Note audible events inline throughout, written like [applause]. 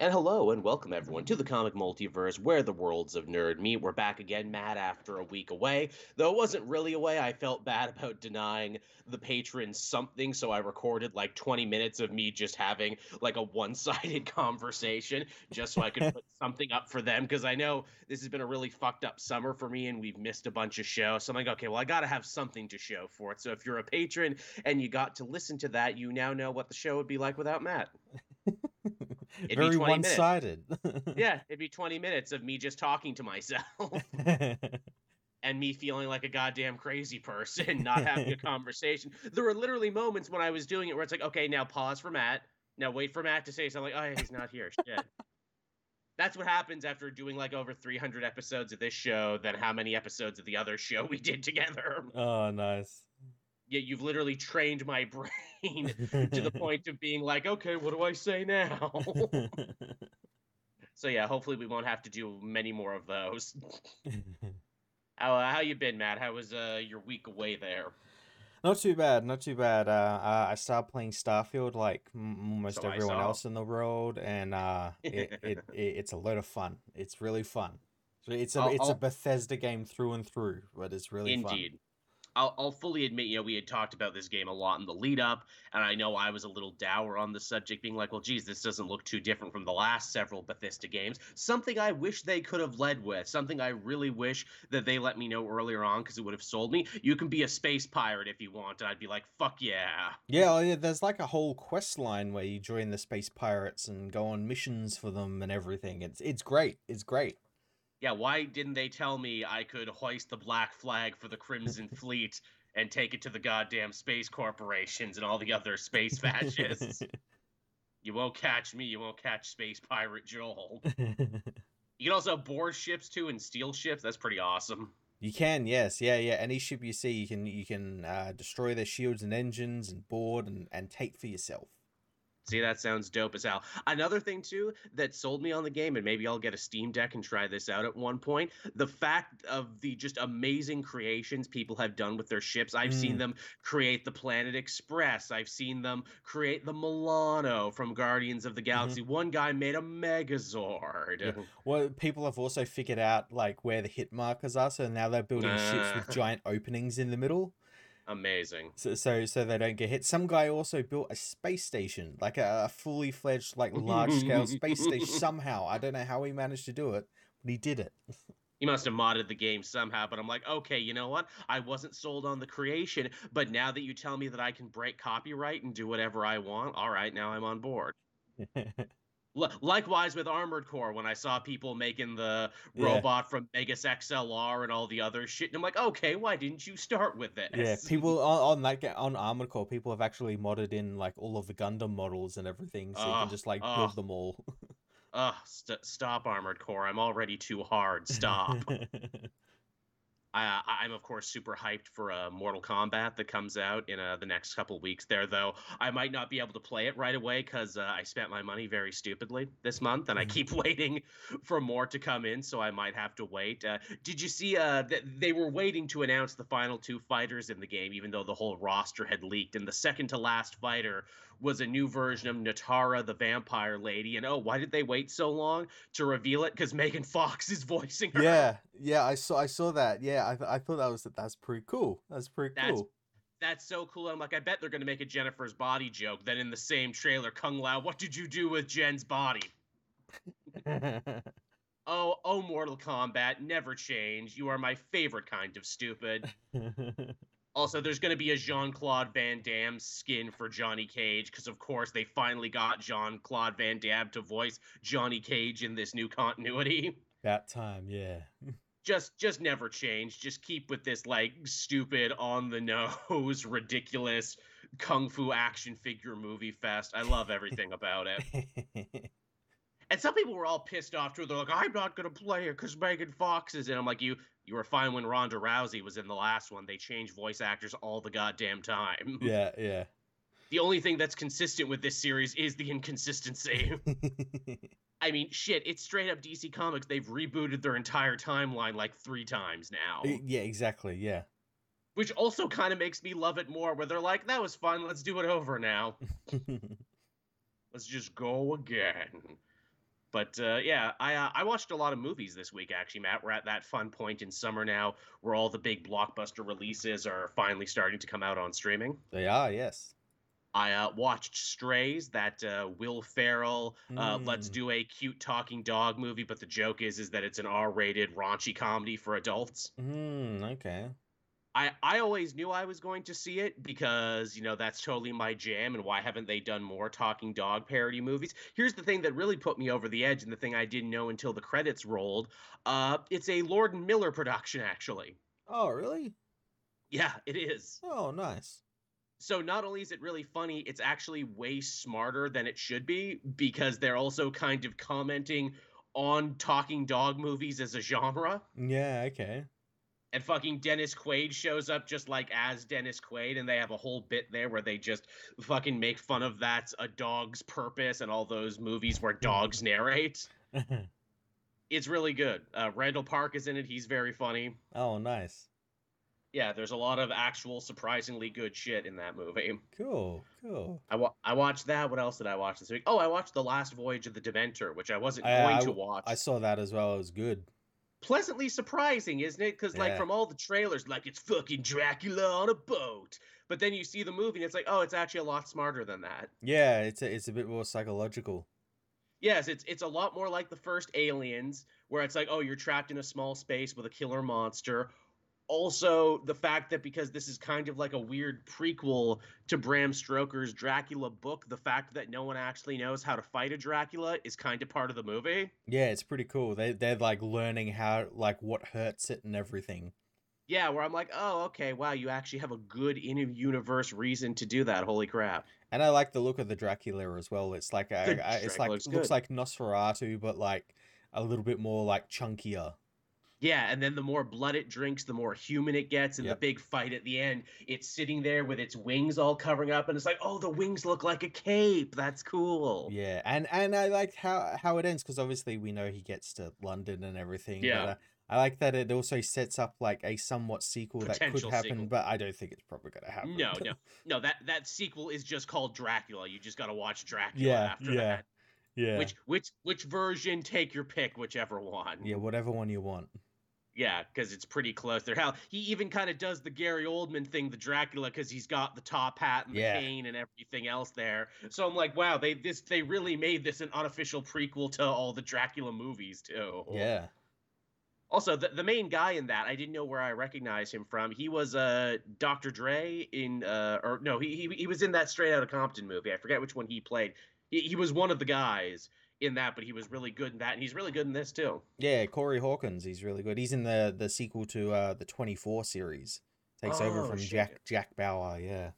And hello and welcome everyone to the comic multiverse where the worlds of nerd meet. We're back again, Matt, after a week away. Though it wasn't really away, I felt bad about denying the patrons something, so I recorded like 20 minutes of me just having like a one sided [laughs] conversation just so I could put [laughs] something up for them because I know this has been a really fucked up summer for me and we've missed a bunch of shows. So I'm like, okay, well, I got to have something to show for it. So if you're a patron and you got to listen to that, you now know what the show would be like without Matt. [laughs] It'd Very one sided. yeah, [laughs] it'd be 20 minutes of me just talking to myself. [laughs] [laughs] and me feeling like a goddamn crazy person, not having a conversation. There were literally moments when I was doing it where it's like, okay, now pause for Matt. Now wait for Matt to say something. Like, oh, he's not here. Shit. That's what happens after doing like over 300 episodes of this show, than how many episodes of the other show we did together. Oh, nice yeah, you've literally trained my [laughs] brain to the [laughs] point of being like, okay, what do I say now? [laughs] so yeah, hopefully we won't have to do many more of those. how uh, how you been, Matt? How was uh, your week away there? Not too bad, not too bad. Uh, uh I started playing Starfield like almost so everyone else in the world, and uh, it, it, it, it's a lot of fun. It's really fun. It's a I'll, it's I'll... a Bethesda game through and through, but it's really Indeed. fun. I'll, I'll fully admit, you know, we had talked about this game a lot in the lead up, and I know I was a little dour on the subject, being like, well, geez, this doesn't look too different from the last several Bethesda games. Something I wish they could have led with, something I really wish that they let me know earlier on because it would have sold me. You can be a space pirate if you want, and I'd be like, fuck yeah. Yeah, there's like a whole quest line where you join the space pirates and go on missions for them and everything. It's it's great. It's great yeah, why didn't they tell me I could hoist the black flag for the Crimson [laughs] Fleet and take it to the goddamn space corporations and all the other space [laughs] fascists? you won't catch me. You won't catch Space Pirate Joel. [laughs] you can also board ships too and steal ships. That's pretty awesome. You can, yes, yeah, yeah. Any ship you see, you can you can uh, destroy their shields and engines and board and, and take for yourself. See, that sounds dope as hell. Another thing too that sold me on the game, and maybe I'll get a Steam Deck and try this out at one point. The fact of the just amazing creations people have done with their ships. I've mm. seen them create the Planet Express. I've seen them create the Milano from Guardians of the mm-hmm. Galaxy. Mm-hmm. One guy made a Megazord. Yeah. Well, people have also figured out like where the hit markers are, so now they're building uh. ships with giant openings in the middle. Amazing. So, so, so they don't get hit. Some guy also built a space station, like a, a fully fledged, like large scale [laughs] space station. Somehow, I don't know how he managed to do it, but he did it. he must have modded the game somehow. But I'm like, okay, you know what? I wasn't sold on the creation, but now that you tell me that I can break copyright and do whatever I want, all right, now I'm on board. [laughs] likewise with Armored Core, when I saw people making the yeah. robot from Megas XLR and all the other shit, and I'm like, okay, why didn't you start with this? Yeah, people on, on that on Armored Core, people have actually modded in like all of the Gundam models and everything, so uh, you can just like uh, build them all. [laughs] Ugh, st- stop Armored Core! I'm already too hard. Stop. [laughs] I, I'm of course super hyped for a uh, Mortal Kombat that comes out in uh, the next couple weeks. There, though, I might not be able to play it right away because uh, I spent my money very stupidly this month, and I mm-hmm. keep [laughs] waiting for more to come in. So I might have to wait. Uh, did you see uh, that they were waiting to announce the final two fighters in the game, even though the whole roster had leaked? And the second to last fighter was a new version of Nitara, the vampire lady. And oh, why did they wait so long to reveal it? Because Megan Fox [laughs] is voicing her. Yeah, yeah, I saw, I saw that. Yeah, I, I thought that was that's pretty cool. That's pretty that's, cool. That's so cool. I'm like, I bet they're gonna make a Jennifer's body joke. Then in the same trailer, Kung Lao, what did you do with Jen's body? [laughs] oh, oh, Mortal Kombat, never change. You are my favorite kind of stupid. [laughs] Also, there's going to be a Jean Claude Van Damme skin for Johnny Cage because, of course, they finally got Jean Claude Van Damme to voice Johnny Cage in this new continuity. That time, yeah. [laughs] just, just never change. Just keep with this like stupid, on the nose, [laughs] ridiculous kung fu action figure movie fest. I love everything about it. [laughs] And some people were all pissed off too. They're like, "I'm not gonna play it because Megan Fox is in." I'm like, "You, you were fine when Ronda Rousey was in the last one. They change voice actors all the goddamn time." [laughs] Yeah, yeah. The only thing that's consistent with this series is the inconsistency. [laughs] I mean, shit, it's straight up DC Comics. They've rebooted their entire timeline like three times now. Yeah, exactly. Yeah. Which also kind of makes me love it more, where they're like, that was fun. Let's do it over now. [laughs] Let's just go again. But uh, yeah, I uh, I watched a lot of movies this week. Actually, Matt, we're at that fun point in summer now where all the big blockbuster releases are finally starting to come out on streaming. They are, yes. I uh, watched Strays, that uh, Will Ferrell, uh, mm. let's do a cute talking dog movie, but the joke is is that it's an R-rated raunchy comedy for adults. Mm, okay. I, I always knew I was going to see it because, you know, that's totally my jam. And why haven't they done more talking dog parody movies? Here's the thing that really put me over the edge and the thing I didn't know until the credits rolled. Uh, it's a Lord and Miller production, actually. Oh, really? Yeah, it is. Oh, nice. So not only is it really funny, it's actually way smarter than it should be because they're also kind of commenting on talking dog movies as a genre. Yeah, okay and fucking Dennis Quaid shows up just like as Dennis Quaid, and they have a whole bit there where they just fucking make fun of that's a dog's purpose and all those movies where dogs narrate. [laughs] it's really good. Uh, Randall Park is in it. He's very funny. Oh, nice. Yeah, there's a lot of actual surprisingly good shit in that movie. Cool, cool. I, wa- I watched that. What else did I watch this week? Oh, I watched The Last Voyage of the Demeter, which I wasn't I, going I, to watch. I saw that as well. It was good pleasantly surprising, isn't it? Because like from all the trailers, like it's fucking Dracula on a boat, but then you see the movie and it's like, oh, it's actually a lot smarter than that. Yeah, it's a, it's a bit more psychological. Yes, it's it's a lot more like the first Aliens, where it's like, oh, you're trapped in a small space with a killer monster, also the fact that because this is kind of like a weird prequel to Bram Stoker's Dracula book, the fact that no one actually knows how to fight a Dracula is kind of part of the movie. Yeah, it's pretty cool. They they're like learning how like what hurts it and everything. Yeah, where I'm like, oh, okay, wow, you actually have a good in-universe reason to do that. Holy crap! And I like the look of the Dracula as well. It's like a, a it's like looks, looks like Nosferatu, but like a little bit more like chunkier. Yeah, and then the more blood it drinks, the more human it gets, and yep. the big fight at the end, it's sitting there with its wings all covering up, and it's like, oh, the wings look like a cape. That's cool. Yeah, and and I like how how it ends because obviously we know he gets to London and everything. Yeah. But, uh, I like that it also sets up like a somewhat sequel Potential that could happen, sequel. but I don't think it's probably going to happen. No, no, [laughs] no. That that sequel is just called Dracula. You just got to watch Dracula yeah, after yeah. that. Yeah. Which which which version? Take your pick, whichever one. Yeah, whatever one you want. Yeah, because it's pretty close there. Hell, he even kind of does the Gary Oldman thing, the Dracula, because he's got the top hat and the yeah. cane and everything else there. So I'm like, wow, they this they really made this an unofficial prequel to all the Dracula movies too. Yeah. Also, the, the main guy in that, I didn't know where I recognized him from. He was uh, Dr. Dre in, uh, or no, he, he he was in that Straight Outta Compton movie. I forget which one he played. He, he was one of the guys in that, but he was really good in that, and he's really good in this too. Yeah, Corey Hawkins, he's really good. He's in the the sequel to uh, the Twenty Four series. Takes oh, over from shit. Jack Jack Bauer. Yeah.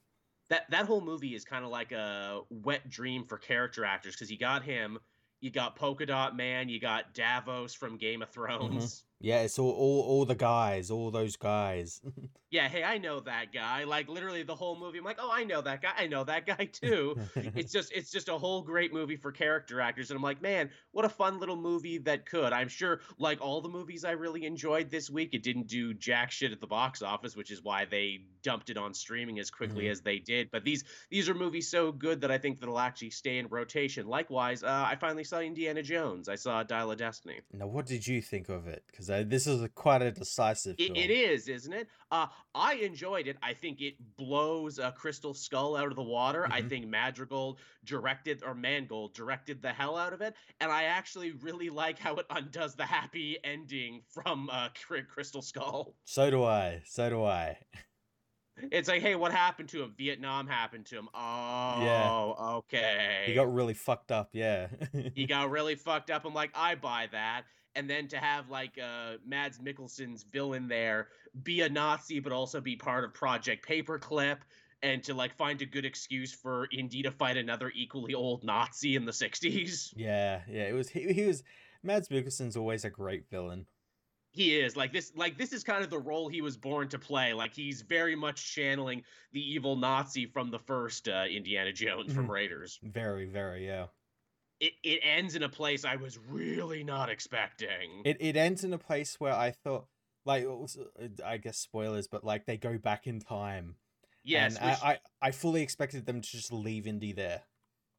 That that whole movie is kind of like a wet dream for character actors because you got him, you got Polka Dot Man, you got Davos from Game of mm-hmm. Thrones. Mm-hmm. Yeah, it's all, all all the guys, all those guys. [laughs] yeah, hey, I know that guy. Like literally the whole movie. I'm like, oh, I know that guy. I know that guy too. it's just it's just a whole great movie for character actors, and I'm like, man, what a fun little movie that could. I'm sure, like all the movies I really enjoyed this week, it didn't do jack shit at the box office, which is why they dumped it on streaming as quickly mm-hmm. as they did. But these these are movies so good that I think that'll actually stay in rotation. Likewise, uh, I finally saw Indiana Jones. I saw Dial of Destiny. Now, what did you think of it? Because this is a, quite a decisive. It, it is, isn't it? Uh, I enjoyed it. I think it blows a Crystal Skull out of the water. Mm-hmm. I think Madrigal directed or Mangold directed the hell out of it, and I actually really like how it undoes the happy ending from uh, Crystal Skull. So do I. So do I. It's like, hey, what happened to him? Vietnam happened to him. Oh, yeah. okay. He got really fucked up. Yeah. he got really fucked up. I'm like, I buy that and then to have like uh, Mads Mikkelsen's villain there be a Nazi but also be part of Project Paperclip and to like find a good excuse for Indy to fight another equally old Nazi in the 60s. Yeah, yeah, it was he, he was Mads Mikkelsen's always a great villain. He is like this like this is kind of the role he was born to play. Like he's very much channeling the evil Nazi from the first uh, Indiana Jones from mm-hmm. Raiders. Very, very, yeah it, it ends in a place I was really not expecting. It it ends in a place where I thought, like, uh, I guess spoilers, but like they go back in time. Yes, and which... I, I I fully expected them to just leave Indy there.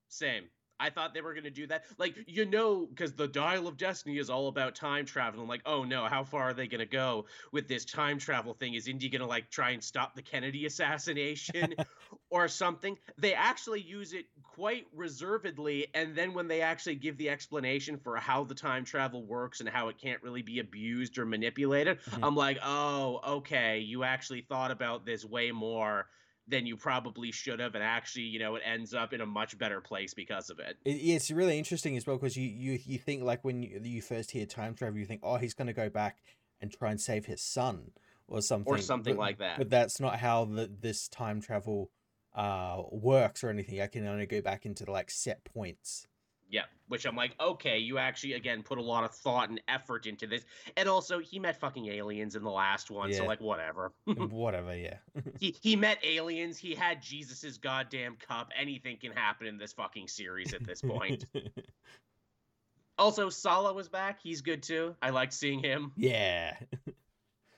Same. I thought they were going to do that. Like, you know, because the Dial of Destiny is all about time travel. I'm like, oh no, how far are they going to go with this time travel thing? Is Indy going to like try and stop the Kennedy assassination [laughs] or something? They actually use it quite reservedly. And then when they actually give the explanation for how the time travel works and how it can't really be abused or manipulated, mm-hmm. I'm like, oh, okay, you actually thought about this way more than you probably should have, and actually, you know, it ends up in a much better place because of it. it it's really interesting as well because you you you think like when you, you first hear time travel, you think, oh, he's going to go back and try and save his son or something, or something but, like that. But that's not how the, this time travel uh works or anything. I can only go back into like set points. Yeah, which I'm like, okay, you actually again put a lot of thought and effort into this, and also he met fucking aliens in the last one, yeah. so like whatever, [laughs] whatever, yeah. [laughs] he he met aliens. He had Jesus's goddamn cup. Anything can happen in this fucking series at this point. [laughs] also, Sallah was back. He's good too. I liked seeing him. Yeah.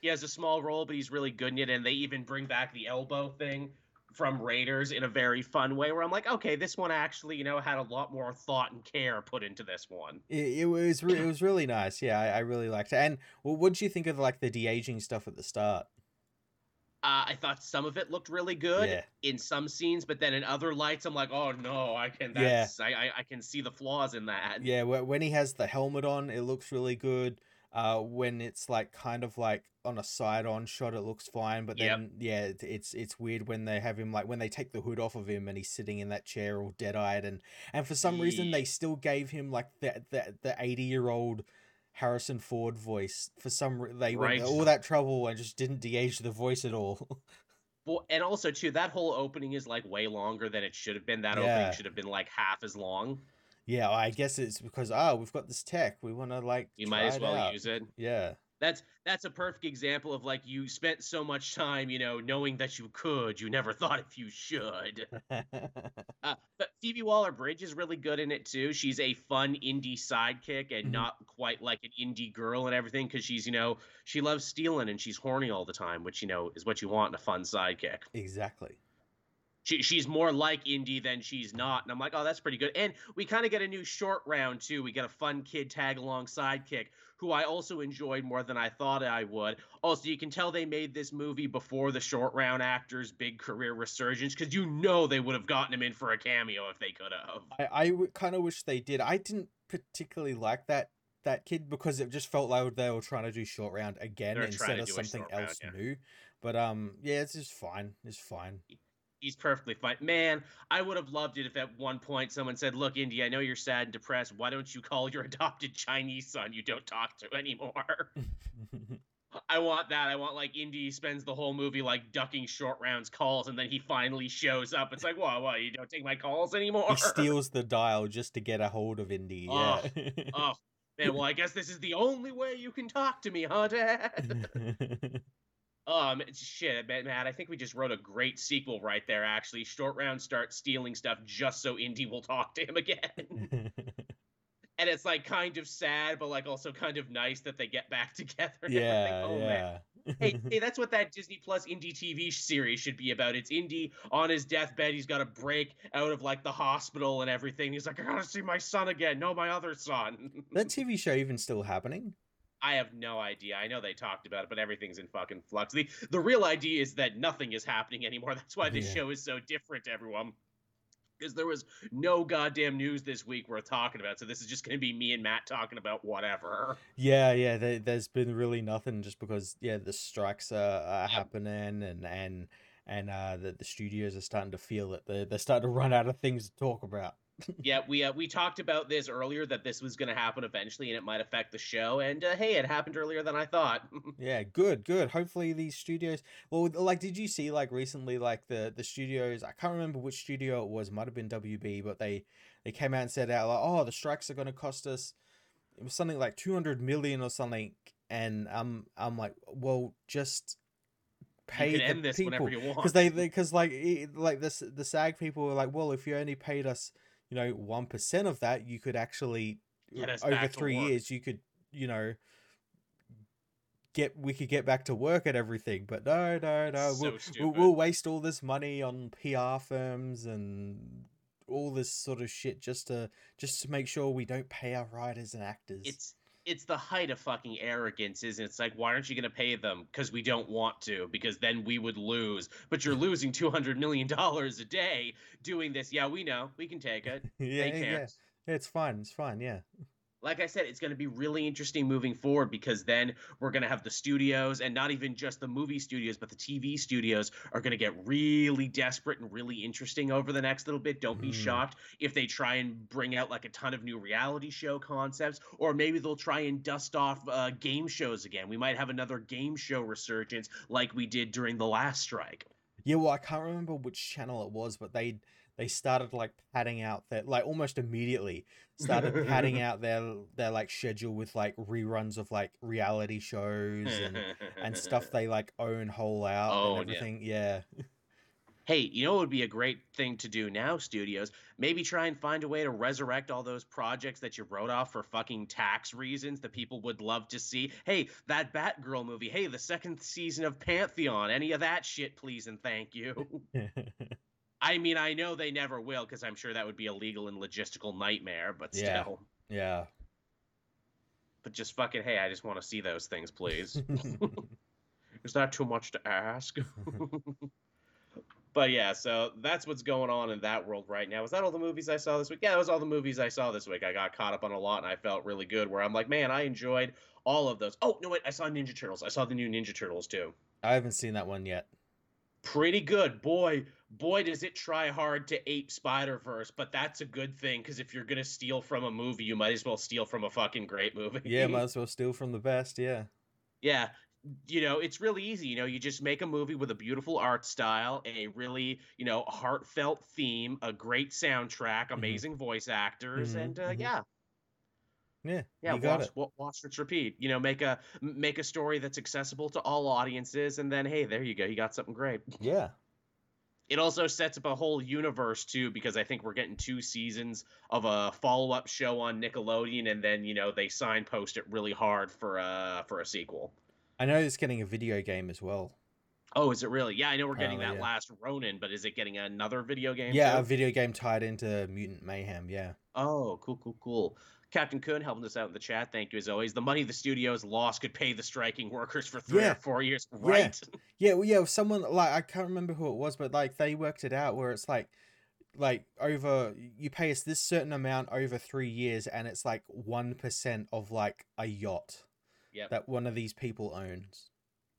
he has a small role, but he's really good in it, and they even bring back the elbow thing from Raiders in a very fun way where I'm like, okay, this one actually, you know, had a lot more thought and care put into this one. It, it was re- it was really nice. Yeah, I, I really liked it. And well, what did you think of like the de aging stuff at the start? Uh, I thought some of it looked really good yeah. in some scenes, but then in other lights, I'm like, oh no, I can. That's, yeah. I, I, I can see the flaws in that. Yeah, when he has the helmet on, it looks really good. Uh, when it's like kind of like on a side on shot it looks fine but then yep. yeah it's it's weird when they have him like when they take the hood off of him and he's sitting in that chair all dead-eyed and and for some yeah. reason they still gave him like the the, the 80 year old harrison ford voice for some they right. went all that trouble and just didn't de-age the voice at all well and also too that whole opening is like way longer than it should have been that yeah. opening should have been like half as long yeah i guess it's because oh we've got this tech we want to like you might as well use it yeah that's that's a perfect example of like you spent so much time, you know, knowing that you could, you never [laughs] thought if you should. [laughs] uh, but Phoebe Waller Bridge is really good in it too. She's a fun indie sidekick and mm-hmm. not quite like an indie girl and everything because she's, you know, she loves stealing and she's horny all the time, which you know is what you want in a fun sidekick. Exactly she, she's more like Indy than she's not. And I'm like, oh, that's pretty good. And we kind of get a new short round too. We get a fun kid tag along sidekick who I also enjoyed more than I thought I would. Also, you can tell they made this movie before the short round actor's big career resurgence because you know they would have gotten him in for a cameo if they could have. I, I w- kind of wish they did. I didn't particularly like that that kid because it just felt like they were trying to do short round again They're instead of something else round, yeah. new. But um, yeah, it's just fine. It's fine he's perfectly fine. Man, I would have loved it if at one point someone said, "Look, Indy, I know you're sad and depressed. Why don't you call your [laughs] adopted Chinese son you don't talk to anymore?" [laughs] I want that. I want like Indy spends the whole movie like ducking short rounds calls, and then he finally shows up. It's like, whoa, what? You don't take my calls anymore? He [laughs] steals the dial just to get a hold of Indy. Oh, yeah. oh man. Well, I guess this is the only way you can talk to me, huh, Dad? Um, shit, Matt. I think we just wrote a great sequel right there. Actually, Short Round starts stealing stuff just so Indy will talk to him again. [laughs] and it's like kind of sad, but like also kind of nice that they get back [laughs] together. [laughs] yeah, oh, yeah. hey, hey, that's what that Disney Plus Indy TV series should be about. It's Indy on his deathbed. He's got a break out of like the hospital and everything. He's like, I gotta see my son again. No, my other son. that TV show even still happening? I have no idea. I know they talked about it, but everything's in fucking flux. The the real idea is that nothing is happening anymore. [laughs] That's why this yeah. show is so different to everyone. Because there was no goddamn news this week worth talking about. So this is just going to be me and Matt talking about whatever. Yeah, yeah. There, has been really nothing just because yeah the strikes are, are yep. happening and and and uh, the the studios are starting to feel it. They're, they're starting to run out of things to talk about yeah, we uh, we talked about this earlier that this was going to happen eventually, and it might affect the show. And uh, hey, it happened earlier than I thought. [laughs] yeah, good, good. Hopefully, these studios. Well, like, did you see like recently, like the the studios? I can't remember which studio it was. Might have been WB, but they they came out and said out like, oh, the strikes are going to cost us. It was something like two hundred million or something, and I'm I'm like, well, just pay the people because they because like like this the SAG people were like, well, if you only paid us you know, 1% of that, you could actually, over three years, you could, you know, get, we could get back to work at everything. But no, no, no. So we'll, we'll, we'll waste all this money on PR firms and all this sort of shit just to just to make sure we don't pay our writers and actors. It's it's the height of fucking arrogance, isn't it? It's like, why aren't you going to pay them? Because we don't want to, because then we would lose. But you're [laughs] losing two hundred million dollars a day doing this. Yeah, we know. We can take it. [laughs] yeah, yeah, it's fine. It's fine. Yeah like I said, it's going to be really interesting moving forward because then we're going to have the studios and not even just the movie studios, but the TV studios are going to get really desperate and really interesting over the next little bit. Don't be mm. shocked if they try and bring out like a ton of new reality show concepts, or maybe they'll try and dust off uh, game shows again. We might have another game show resurgence like we did during the last strike. Yeah, well, I can't remember which channel it was, but they they started like padding out their like almost immediately started padding [laughs] out their their like schedule with like reruns of like reality shows and and stuff [laughs] they like own whole out oh, and everything. Yeah. yeah. Hey, you know what would be a great thing to do now, studios? Maybe try and find a way to resurrect all those projects that you wrote off for fucking tax reasons that people would love to see. Hey, that Batgirl movie. Hey, the second season of Pantheon. Any of that shit, please and thank you. [laughs] I mean, I know they never will because I'm sure that would be a legal and logistical nightmare, but still. Yeah. yeah. But just fucking, hey, I just want to see those things, please. [laughs] [laughs] Is that too much to ask? [laughs] but yeah, so that's what's going on in that world right now. Was that all the movies I saw this week? Yeah, that was all the movies I saw this week. I got caught up on a lot and I felt really good where I'm like, man, I enjoyed all of those. Oh, no, wait, I saw Ninja Turtles. I saw the new Ninja Turtles too. I haven't seen that one yet. Pretty good. Boy, boy does it try hard to ape Spider Verse, but that's a good thing because if you're gonna steal from a movie, you might as well steal from a fucking great movie. Yeah, might [laughs] as well steal from the best. Yeah. Yeah, you know, it's really easy. You know, you just make a movie with a beautiful art style, a really, you know, heartfelt theme, a great soundtrack, mm-hmm. amazing mm-hmm. voice actors, mm-hmm. and uh, mm-hmm. yeah. Yeah, yeah. watch, watch, watch, rinse, repeat. You know, make a make a story that's accessible to all audiences, and then hey, there you go. You got something great. Yeah, it also sets up a whole universe too because i think we're getting two seasons of a follow-up show on nickelodeon and then you know they signpost it really hard for uh for a sequel. I know it's getting a video game as well oh is it really yeah i know we're getting oh, that yeah. last ronin but is it getting another video game yeah too? a video game tied into mutant mayhem yeah oh cool cool cool Captain Kuhn helping us out in the chat. Thank you as always. The money the studios lost could pay the striking workers for three yeah. or four years, [laughs] right? Yeah, yeah, well, yeah. Someone like I can't remember who it was, but like they worked it out where it's like, like over you pay us this certain amount over three years, and it's like one percent of like a yacht. Yep. that one of these people owns.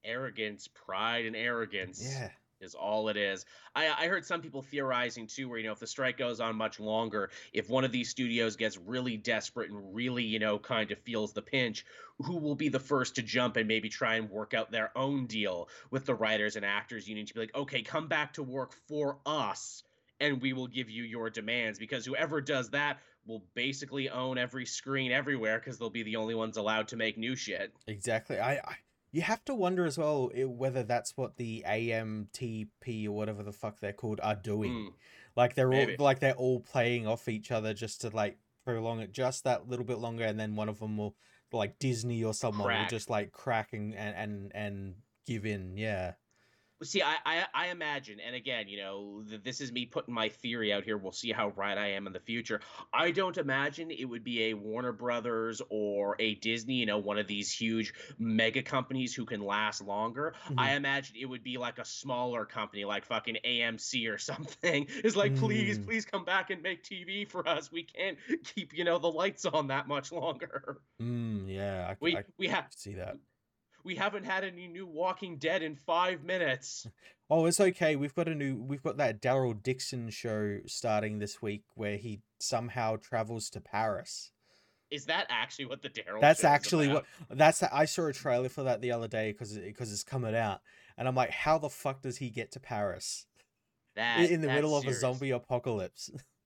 Arrogance, pride, and arrogance. Yeah is all it is. I, I heard some people theorizing too, where you know if the strike goes on much longer, if one of these studios gets really desperate and really you know kind of feels the pinch, who will be the first to jump and maybe try and work out their own deal with the writers and actors union to be like, okay, come back to work for us, and we will give you your demands because whoever does that will basically own every screen everywhere because they'll be the only ones allowed to make new shit. Exactly. I, I you have to wonder as well whether that's what the AMTP or whatever the fuck they're called are doing. Mm, like they're maybe. all like they're all playing off each other just to like prolong it just that little bit longer, and then one of them will like Disney or someone crack. will just like crack and and and give in. Yeah. See, I, I, I imagine, and again, you know, this is me putting my theory out here. We'll see how right I am in the future. I don't imagine it would be a Warner Brothers or a Disney, you know, one of these huge mega companies who can last longer. Mm-hmm. I imagine it would be like a smaller company, like fucking AMC or [laughs] something. Is like, mm. please, please come back and make TV for us. We can't keep, you know, the lights on that much longer. Mm, yeah, I, we I we have to see that we haven't had any new Walking Dead in five minutes. [laughs] Oh, it's okay. We've got a new. We've got that Daryl Dixon show starting this week where he somehow travels to Paris. Is that actually what the Daryl? That's actually what. That's. I saw a trailer for that the other day because because it's coming out, and I'm like, how the fuck does he get to Paris? That, in the middle of a zombie apocalypse. [laughs]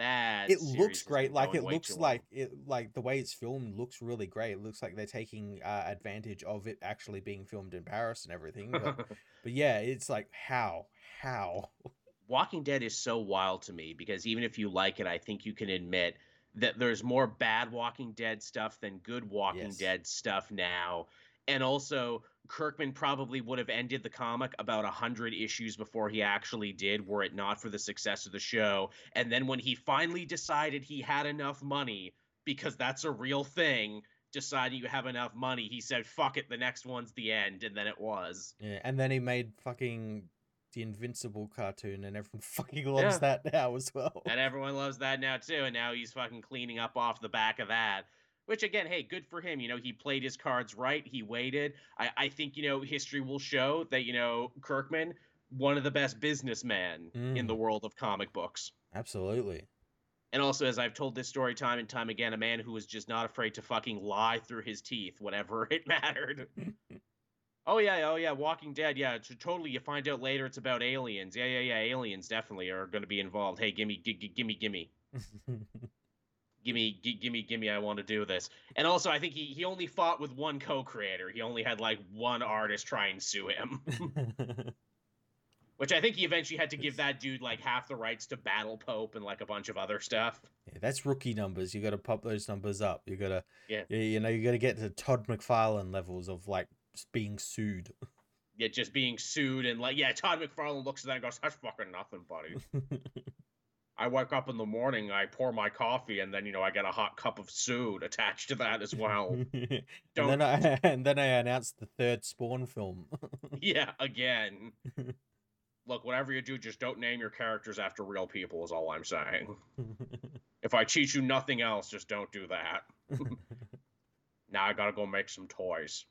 That it looks great. Like it looks like it like the way it's filmed looks really great. It looks like they're taking uh, advantage of it actually being filmed in Paris and everything. But, [laughs] but yeah, it's like how how. Walking Dead is so wild to me because even if you like it, I think you can admit that there's more bad Walking Dead stuff than good Walking yes. Dead stuff now. And also, Kirkman probably would have ended the comic about 100 issues before he actually did, were it not for the success of the show. And then when he finally decided he had enough money, because that's a real thing, deciding you have enough money, he said, fuck it, the next one's the end. And then it was. Yeah, and then he made fucking the Invincible cartoon, and everyone [laughs] fucking loves yeah. that now as well. And everyone loves that now too. And now he's fucking cleaning up off the back of that. Which again, hey, good for him. You know, he played his cards right. He waited. I, I think you know history will show that you know Kirkman, one of the best businessmen mm. in the mm. world of comic books. Absolutely. And also, as I've told this story time and time again, a man who was just not afraid to fucking lie through his teeth whenever [laughs] it mattered. [laughs] oh yeah, oh yeah, Walking Dead, yeah, totally. You find out later it's about aliens. Yeah, yeah, yeah, aliens definitely are going to be involved. Hey, gimme, gimme, gimme, [laughs] gimme gimme, gimme, I want to do this. And also, I think he, he only fought with one co-creator. He only had like one artist try and sue him. [laughs] Which I think he eventually had to give that dude like half the rights to Battle Pope and like a bunch of other stuff. Yeah, that's rookie numbers. You got to pop those numbers up. You got to, yeah, you know, you got to get to Todd McFarlane levels of like being sued. Yeah, just being sued and like, yeah, Todd McFarlane looks at that and goes, "That's fucking nothing, buddy." [laughs] I wake up in the morning, I pour my coffee, and then you know I get a hot cup of sood attached to that as well. [laughs] and then I [laughs] and then I announced the third Spawn film. [laughs] yeah, again. Look, whatever you do, just don't name your characters after real people. Is all I'm saying. if I teach you nothing else, just don't do that. now I gotta go make some toys.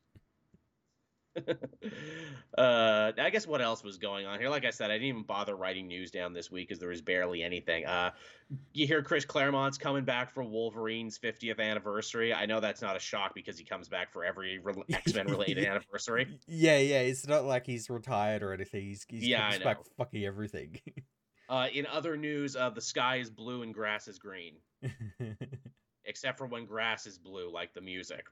[laughs] uh, I guess what else was going on here? Like I said, I didn't even bother writing news down this week because there was barely anything. Uh, you hear Chris Claremont's coming back for Wolverine's 50th anniversary. I know that's not a shock because he comes back for every re- [laughs] X Men related anniversary. Yeah, yeah. It's not like he's retired or anything. He's, he's yeah, comes back fucking everything. [laughs] uh, in other news, uh, the sky is blue and grass is green. Except for when grass is blue, like the music.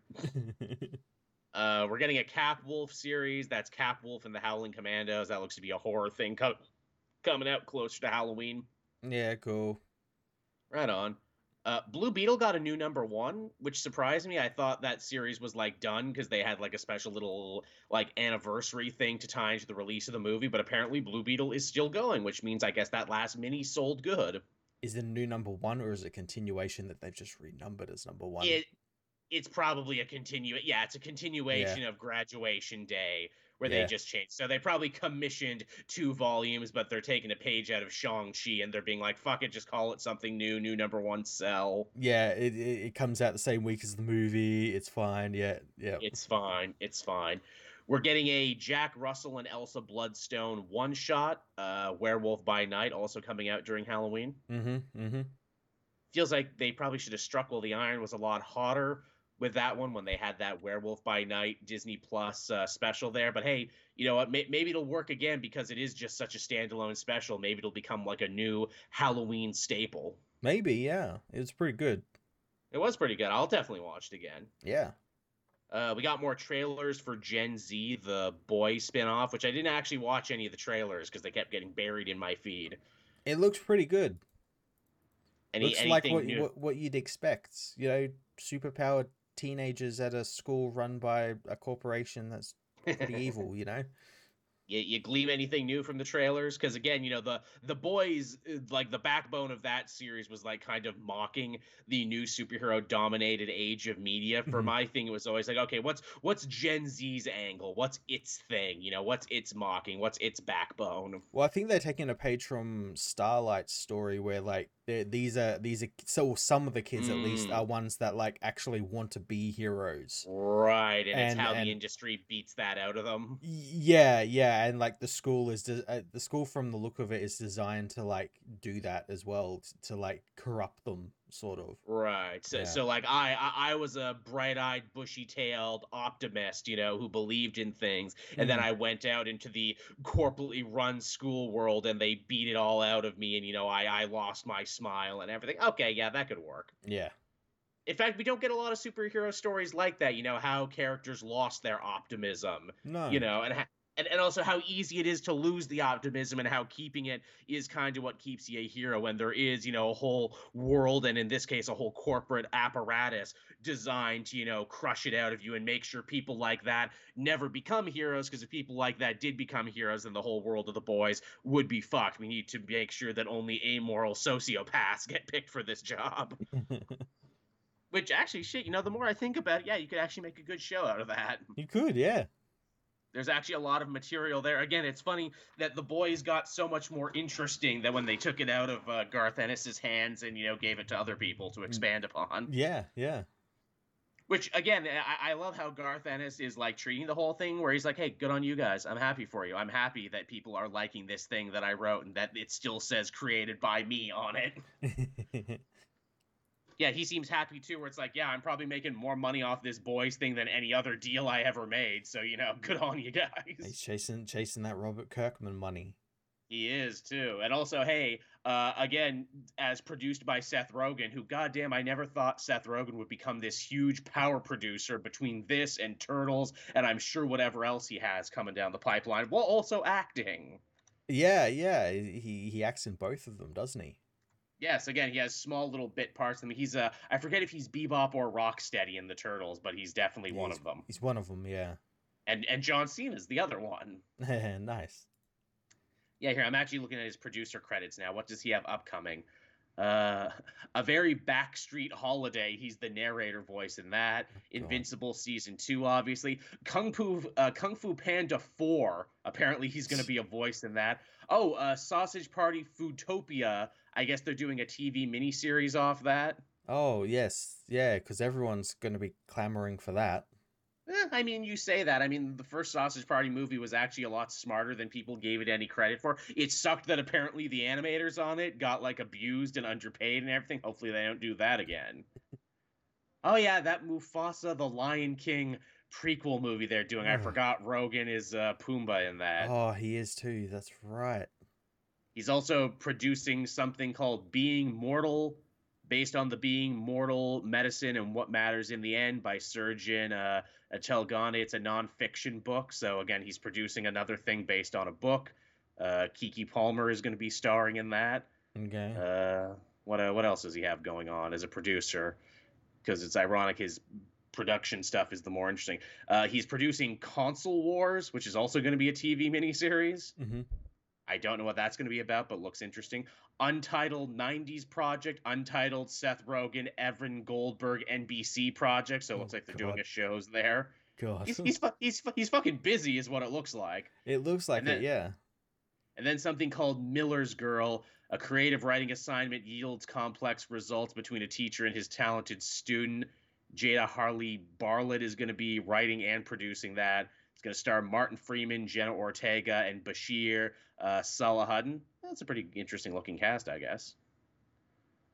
Uh, we're getting a Cap Wolf series. That's Cap Wolf and the Howling Commandos. That looks to be a horror thing co- coming out closer to Halloween. Yeah, cool. Right on. Uh, Blue Beetle got a new number one, which surprised me. I thought that series was like done because they had like a special little like anniversary thing to tie into the release of the movie, but apparently Blue Beetle is still going, which means I guess that last mini sold good. Is it a new number one or is it a continuation that they've just renumbered as number one? It it's probably a continue yeah it's a continuation yeah. of graduation day where yeah. they just changed so they probably commissioned two volumes but they're taking a page out of shang-chi and they're being like fuck it just call it something new new number one sell yeah it, it, it comes out the same week as the movie it's fine yeah yeah it's fine it's fine we're getting a Jack Russell and Elsa Bloodstone one shot, uh, Werewolf by Night, also coming out during Halloween. Mm-hmm. Mm-hmm. Feels like they probably should have struck while the iron was a lot hotter with that one when they had that Werewolf by Night Disney Plus uh, special there. But hey, you know what? May- maybe it'll work again because it is just such a standalone special. Maybe it'll become like a new Halloween staple. Maybe, yeah. It was pretty good. It was pretty good. I'll definitely watch it again. Yeah. Uh, we got more trailers for Gen V, the boy spinoff, which I didn't actually watch any of the trailers because they kept getting buried in my feed. It looks pretty good. Any, looks like what, what, what you'd expect. You know, superpowered teenagers at a school run by a corporation that's pretty [laughs] evil, you know? You, you glean anything new from the trailers? Because again, you know the the boys, uh, like the backbone of that series was like kind of mocking the new superhero dominated age of media. For mm-hmm. my thing, it was always like, okay, what's what's Gen V's angle? What's its thing? You know, what's its mocking? What's its backbone? Well, I think they're taking a page from Starlight's story, where like these are these are so some of the kids mm. at least are mm. ones that like actually want to be heroes right and, and it's how and, the industry beats that out of them yeah yeah and like the school is de- uh, the school from the look of it is designed to like do that as well to like corrupt them sort of. Right. So, yeah. so like I, I, I was a bright-eyed, bushy-tailed optimist, you know, who believed in things, and mm. then mm-hmm. I went out into the corporately run school world, and they beat it all out of me, and you know, I, I lost my smile and everything. Okay, yeah, that could work. Yeah. In fact, we don't get a lot of superhero stories like that. You know how characters lost their optimism. No. You know, and ha- and, and also how easy it is to lose the optimism and how keeping it is kind of what keeps you a hero when there is you know a whole world and in this case a whole corporate apparatus designed to you know crush it out of you and make sure people like that never become heroes because if people like that did become heroes then the whole world of the boys would be fucked. We need to make sure that only amoral sociopaths get picked for this job. [laughs] Which actually shit you know the more i think about it yeah you could actually make a good show out of that. You could yeah there's actually a lot of material there. Again, it's funny that the boys got so much more interesting than when they took it out of uh, Garth Ennis's hands and you know gave it to other people to mm. expand upon. Yeah, yeah. Which again, I, I love how Garth Ennis is like treating the whole thing, where he's like, "Hey, good on you guys. I'm happy for you. I'm happy that people are liking this thing that I wrote and that it still says created by me on it." [laughs] yeah, he seems happy too. Where it's like, yeah, I'm probably making more money off this boys thing than any other deal I ever made. So you know, [laughs] good on you guys. He's chasing chasing that Robert Kirkman money. He is too, and also, hey, uh, again, as produced by Seth Rogen, who, goddamn, I never thought Seth Rogen would become this huge power producer between this and Turtles, and I'm sure whatever else he has coming down the pipeline, while also acting. Yeah, yeah, he he acts in both of them, doesn't he? Yes, again, he has small little bit parts. I mean, he's uh, I forget if he's Bebop or Rocksteady in the Turtles, but he's definitely one of them. He's one of them, yeah. And and John Cena's the other one. [laughs] nice. Yeah, here I'm actually looking at his producer credits now. What does he have upcoming? Uh, a very backstreet holiday. He's the narrator voice in that. Oh, Invincible season two, obviously. Kung Fu uh, Kung Fu Panda four. Apparently, he's going [laughs] to be a voice in that. Oh, uh, Sausage Party Foodtopia. I guess they're doing a TV miniseries off that. Oh yes, yeah, because everyone's going to be clamoring for that. Eh, I mean, you say that. I mean, the first Sausage Party movie was actually a lot smarter than people gave it any credit for. It sucked that apparently the animators on it got like abused and underpaid and everything. Hopefully, they don't do that again. [laughs] oh yeah, that Mufasa the Lion King prequel movie they're doing. I forgot Rogen is uh, Pumbaa in that. Oh, he is too. That's right. He's also producing something called Being Mortal, based on the Being Mortal medicine and what matters in the end by surgeon uh, Atul Gawande. It's a nonfiction book, so again, he's producing another thing based on a book. Uh, Keke Palmer is going to be starring in that. Okay. Uh, what uh, what else does he have going on as a producer? Because it's ironic his production stuff is the more interesting. Uh, he's producing Console Wars, which is also going to be a TV miniseries. Mm-hmm. I don't know what that's going to be about, but looks interesting. Untitled 90s project, Untitled Seth Rogen, Evan Goldberg NBC project. So it oh, looks oh, like they're God. doing a shows there. God. He's, he's, he's, he's fucking busy, is what it looks like. It looks like it, yeah. And then something called Miller's Girl, a creative writing assignment yields complex results between a teacher and his talented student. Jade Halley Bartlett is going to be writing and producing that. It's going to star Martin Freeman, Jenna Ortega, and Bashir uh, Salahuddin. That's a pretty interesting looking cast, I guess.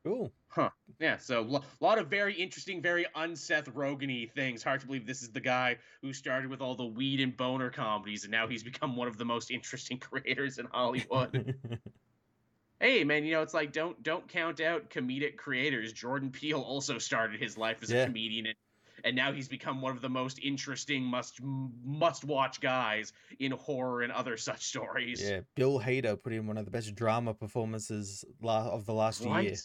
Cool. Huh. Yeah. So a l- lot of very interesting, very unseth Rogeny things. Hard to believe this is the guy who started with all the weed and boner comedies, and now he's become one of the most [laughs] interesting creators in Hollywood. [laughs] hey, man, you know it's like don't don't count out comedic creators. Jordan Peele also started his life as yeah. a comedian and and now he's become one of the most interesting must must watch guys in horror and other such stories. Yeah, Bill Hader put in one of the best drama performances of the last right? year.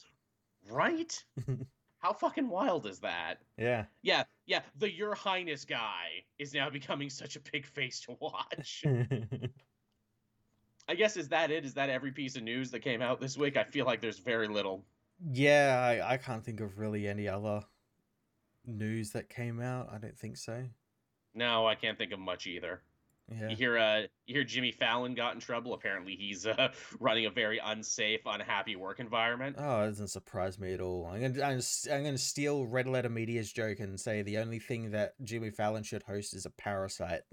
Right? [laughs] How fucking wild is that? Yeah. Yeah, yeah. The Your Highness guy is now becoming such a big face to watch. [laughs] I guess is that it? Is that every piece of news that came out this week? I feel like there's very little. Yeah, I, I can't think of really any other news that came out? I don't think so. No, I can't think of much either. Yeah. You hear, uh, you hear Jimmy Fallon got in trouble. Apparently, he's uh, [laughs] running a very unsafe, unhappy work environment. Oh, it doesn't surprise me at all. I'm gonna, I'm, I'm gonna steal Red Letter Media's joke and say the only thing that Jimmy Fallon should host is a parasite. [laughs]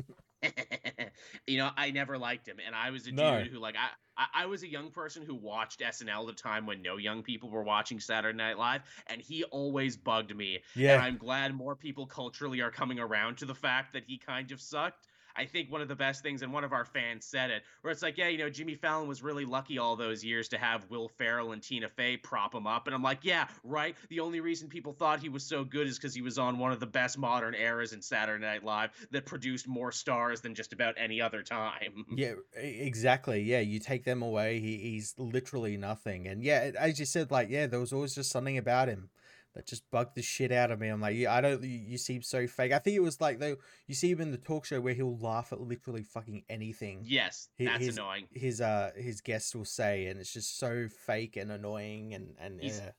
you know, I never liked him, and I was a no. dude who like I, I, I was a young person who watched SNL at the time when no young people were watching Saturday Night Live, and he always bugged me. Yeah, and I'm glad more people culturally are coming around to the fact that he kind of sucked. I think one of the best things, and one of our fans said it, where it's like, yeah, you know, Jimmy Fallon was really lucky all those years to have Will Ferrell and Tina Fey prop him up. And I'm like, yeah, right. The only reason people thought he was so good is because he was on one of the best modern eras in Saturday Night Live that produced more stars than just about any other time. [laughs] Yeah, exactly. Yeah, you take them away, he, he's literally nothing. And yeah, as you said, like, yeah, there was always just something about him that just bugged the shit out of me. I'm like, yeah, I don't. You, you seem so fake. I think it was like though you see him in the talk show where he'll laugh at literally fucking anything. Yes, that's his, annoying. His uh his guests will say, and it's just so fake and annoying, and and he's, yeah.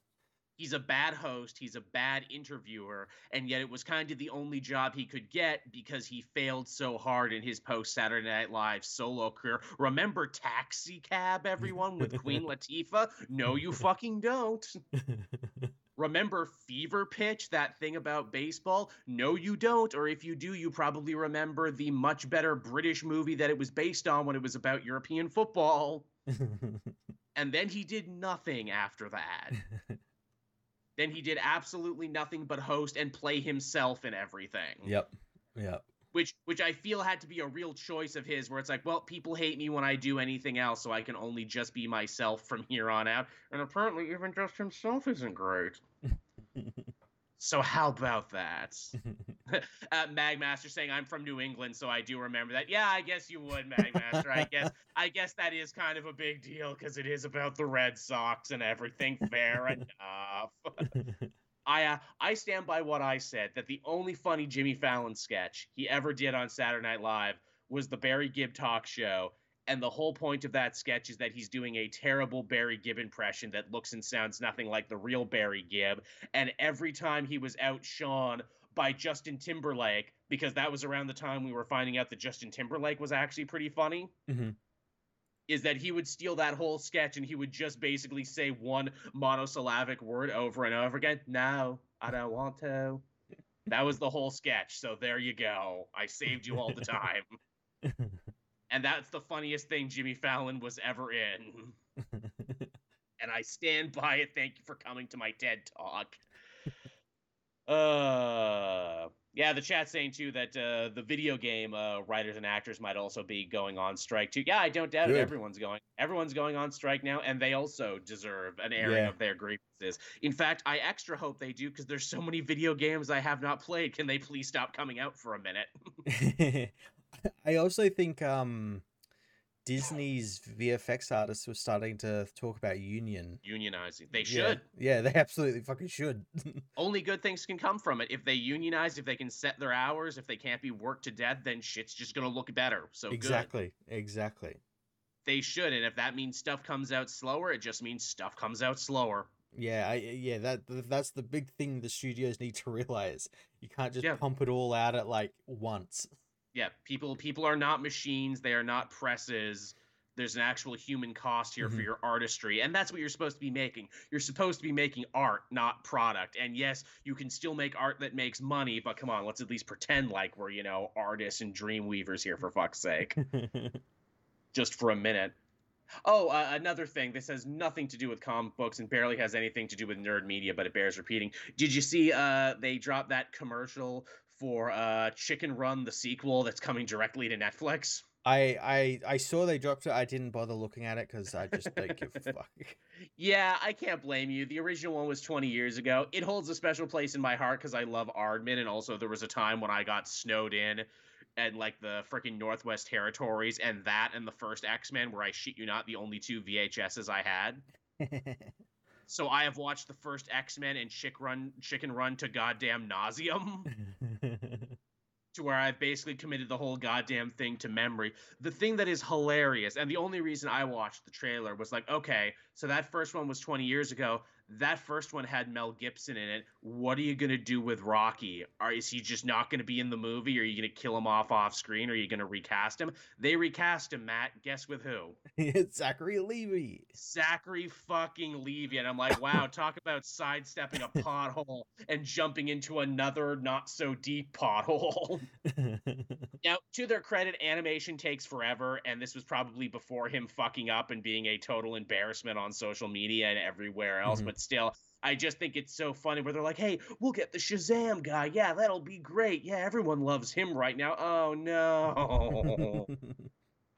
He's a bad host. He's a bad interviewer, and yet it was kind of the only job he could get because he failed so hard in his post Saturday Night Live solo career. Remember Taxi Cab, everyone, with Queen [laughs] Latifah? No, you fucking don't. [laughs] Remember Fever Pitch, that thing about baseball? No, you don't. Or if you do, you probably remember the much better British movie that it was based on when it was about European football. [laughs] and then he did nothing after that. [laughs] then he did absolutely nothing but host and play himself in everything. Yep. Yep. Which which I feel had to be a real choice of his where it's like, well, people hate me when I do anything else, so I can only just be myself from here on out. And apparently even just himself isn't great. [laughs] so how about that? [laughs] [laughs] uh, Magmaster saying I'm from New England, so I do remember that. Yeah, I guess you would, Magmaster. I guess I guess that is kind of a big deal because it is about the Red Sox and everything. Fair enough. I uh, I stand by what I said that the only funny Jimmy Fallon sketch he ever did on Saturday Night Live was the Barry Gibb talk show. And the whole point of that sketch is that he's doing a terrible Barry Gibb impression that looks and sounds nothing like the real Barry Gibb. And every time he was outshone by Justin Timberlake, because that was around the time we were finding out that Justin Timberlake was actually pretty funny. Mm-hmm is that he would steal that whole sketch and he would just basically say one monosyllabic word over and over again. No, I don't want to. That was the whole sketch. So there you go. I saved you all the [laughs] time. [laughs] and that's the funniest thing Jimmy Fallon was ever in. [laughs] and I stand by it. Thank you for coming to my TED talk. Uh yeah, the chat saying too that uh, the video game uh, writers and actors might also be going on strike too. Yeah, I don't doubt Good. it. Everyone's going. Everyone's going on strike now, and they also deserve an airing yeah. of their grievances. In fact, I extra hope they do because there's so many video games I have not played. Can they please stop coming out for a minute? [laughs] [laughs] I also think um, Disney's VFX artists were starting to talk about union. Unionizing. They should. Yeah, yeah they absolutely fucking should. [laughs] Only good things can come from it. If they unionize, if they can set their hours, if they can't be worked to death, then shit's just gonna look better. So Exactly. Good. Exactly. They should, and if that means stuff comes out slower, it just means stuff comes out slower. Yeah, I, yeah, that that's the big thing the studios need to realize. You can't just yeah. pump it all out at like once [laughs] yeah, people people are not machines. They are not presses. There's an actual human cost here mm-hmm. for your artistry, and that's what you're supposed to be making. You're supposed to be making art, not product. And yes, you can still make art that makes money, but come on, let's at least pretend like we're you know artists and dream weavers here for fuck's sake. [laughs] Just for a minute. Oh, uh, another thing. This has nothing to do with comic books and barely has anything to do with nerd media, but it bears repeating. Did you see uh, they dropped that commercial for uh, Chicken Run, the sequel that's coming directly to Netflix. I, I I saw they dropped it. I didn't bother looking at it because I just don't give a [laughs] fuck. Yeah, I can't blame you. The original one was 20 years ago. It holds a special place in my heart because I love Aardman, and also there was a time when I got snowed in and like the freaking Northwest Territories, and that and the first X Men, where I shit you not, the only two VHSs I had. [laughs] So I have watched the first X Men and Chick Run, Chicken Run to goddamn nauseum. [laughs] to where I've basically committed the whole goddamn thing to memory. The thing that is hilarious, and the only reason I watched the trailer was like, okay, so that first one was 20 years ago that first one had Mel Gibson in it. What are you gonna do with Rocky? Are is he just not gonna be in the movie? Are you gonna kill him off off screen? Or are you gonna recast him? They recast him, Matt. Guess with who? [laughs] it's Zachary Levi. Zachary fucking Levi, and I'm like, wow, [laughs] talk about sidestepping a pothole and jumping into another not so deep pothole. [laughs] now, to their credit, animation takes forever, and this was probably before him fucking up and being a total embarrassment on social media and everywhere else. Mm-hmm. But but still, I just think it's so funny where they're like, "Hey, we'll get the Shazam guy. Yeah, that'll be great. Yeah, everyone loves him right now. Oh no." [laughs]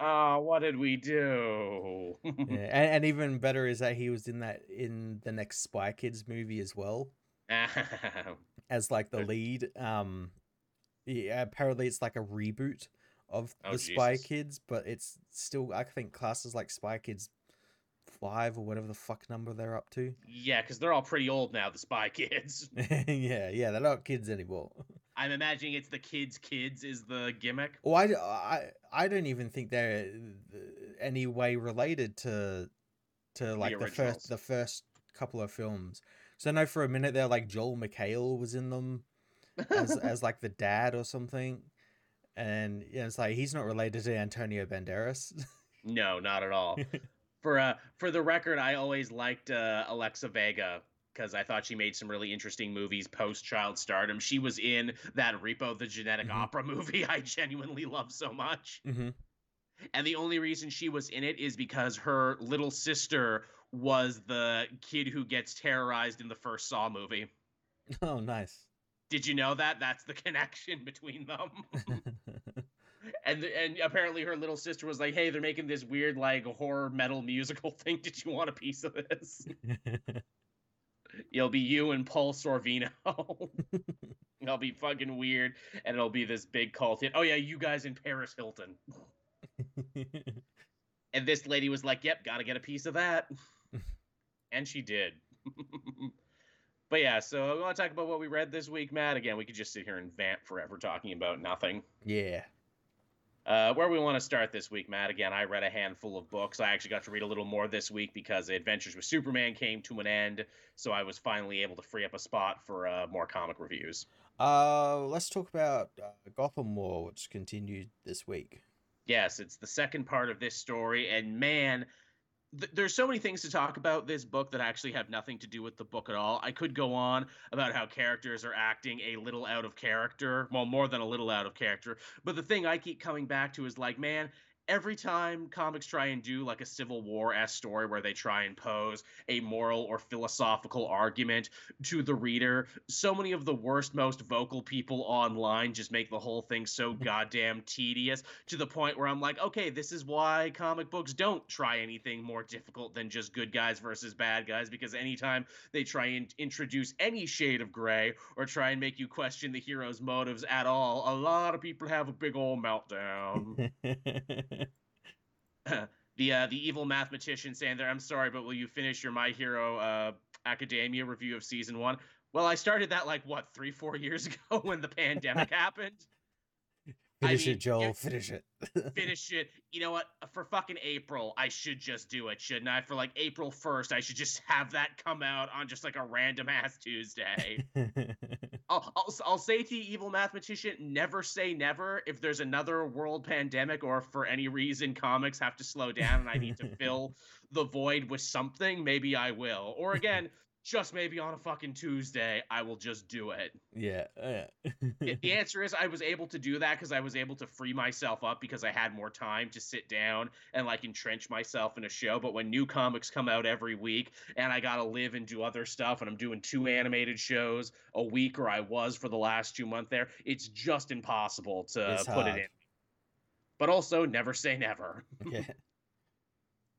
Oh, what did we do? yeah, [laughs] and, and, even better is that he was in that in the next Spy Kids movie as well, [laughs] as like the lead. Um, yeah, apparently it's like a reboot of oh, the Spy Kids, but it's still I think classes like Spy Kids five or whatever the fuck number they're up to. Yeah, because they're all pretty old now, the Spy [laughs] Kids. [laughs] yeah, yeah, they're not kids anymore. [laughs] I'm imagining it's the kids' kids is the gimmick. Well, I, I, I don't even think they're uh, any way related to to like the, the first the first couple of films. So I know for a minute there, like Joel McHale was in them as as like the dad or something, and you know, it's like he's not related to Antonio Banderas. no, not at all. For uh for the record, I always liked uh, Alexa Vega because I thought she made some really interesting movies post Child Stardom. She was in that Repo the Genetic mm-hmm. Opera [laughs] movie I genuinely love so much. Mm-hmm. And the only reason she was in it is because her little sister was the kid who gets terrorized in the first Saw movie. Oh, nice. Did you know that? That's the [laughs] connection between them. [laughs] and and apparently her little sister was like, "Hey, they're making this weird like horror metal musical [laughs] thing. Did you want a piece of this?" [laughs] It'll be you and Paul Sorvino. [laughs] it'll be fucking weird, and it'll be this big cult hit. Oh yeah, you guys in Paris Hilton. and this lady was like, "Yep, gotta get a piece of that," and she did. but yeah, so I want to talk about what we read this week, Matt. Again, we could just sit here and vamp forever talking about nothing. Yeah. Uh, where we want to start this week, Matt? Again, I read a handful of books. I actually got to read a little more this week because Adventures with Superman came to an end, so I was finally able to free up a spot for uh, more comic reviews. Uh, let's talk about uh, Gotham War, which continued this week. Yes, it's the second part of this story, and man, th- there's so many things to talk about this book that actually have nothing to do with the book at all. I could go on about how characters are acting a little out of character, well, more than a little out of character. But the thing I keep coming back to is like, man, every time comics try and do like a Civil War s story where they try and pose a moral or philosophical argument to the reader, so many of the worst, most vocal people online just make the whole thing so mm. goddamn tedious to the point where I'm like, okay, this is why comic books don't try anything more difficult than just good guys versus bad guys, because anytime they try and introduce any shade of gray or try and make you question the hero's motives at all, a lot of people have a big old meltdown. [laughs] [laughs] the uh, the evil mathematician saying there, I'm sorry, but will you finish your My Hero uh, Academia review of season one? Well, I started that like what three, four years [laughs] ago when the pandemic happened. Finish I mean, it, Joel. Yeah, finish it. [laughs] finish it. You know what? For fucking April, I should just do it, shouldn't I? For like April 1st, I should just have that come out on just like a random ass Tuesday. I'll, I'll, I'll say to you, evil mathematician, never say never. If there's another world pandemic or for any reason comics have to slow down and I need to [laughs] fill the void with something, maybe I will. Or again, just maybe on a fucking Tuesday, I will just do it. Yeah. yeah. the [laughs] answer is I was able to do that because I was able to free myself up because I had more time to sit down and like entrench myself in a show. But when new comics come out every week and I got to live and do other stuff and I'm doing two animated shows a week or I was for the last two months there, it's just impossible to it's put hard. it in. But also, never say never. yeah [laughs]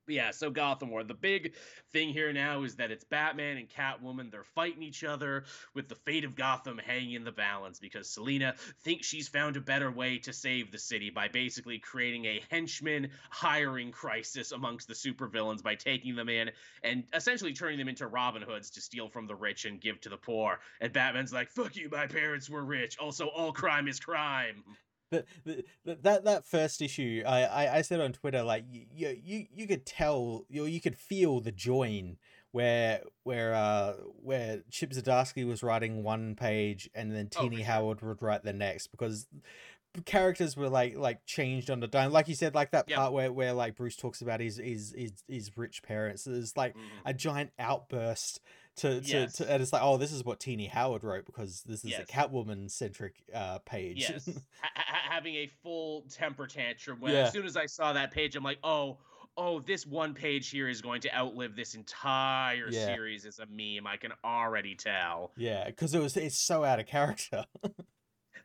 yeah, so Gotham War. The big thing here now is that it's Batman and Catwoman. They're fighting each other with the fate of Gotham hanging in the balance because Selina thinks she's found a better way to save the city by basically creating a henchman hiring crisis amongst the supervillains by taking them in and essentially turning them into Robin Hoods to steal from the rich and give to the poor. And Batman's like, fuck you, my parents were rich. Also, all crime is crime the, the, that that first issue, I, I, I said on Twitter, like you you you could tell, you you could feel the join where where uh where Chip Zdarsky was writing one page and then oh, Tini oh, Howard would write the next because characters were like like changed on the dime. Like you said like that part where where like bruce talks about his his his, his rich parents. There's like mm. a giant outburst to, to, yes. to, and it's like oh this is what Tini Howard wrote because this is yes. a Catwoman centric uh, page. Yes, [laughs] ha- having a full temper tantrum. When yeah. as soon as I saw that page, I'm like, oh, oh, this one page here is going to outlive this entire yeah. series as a meme. I can already tell. Yeah, because it was it's so out of character. [laughs]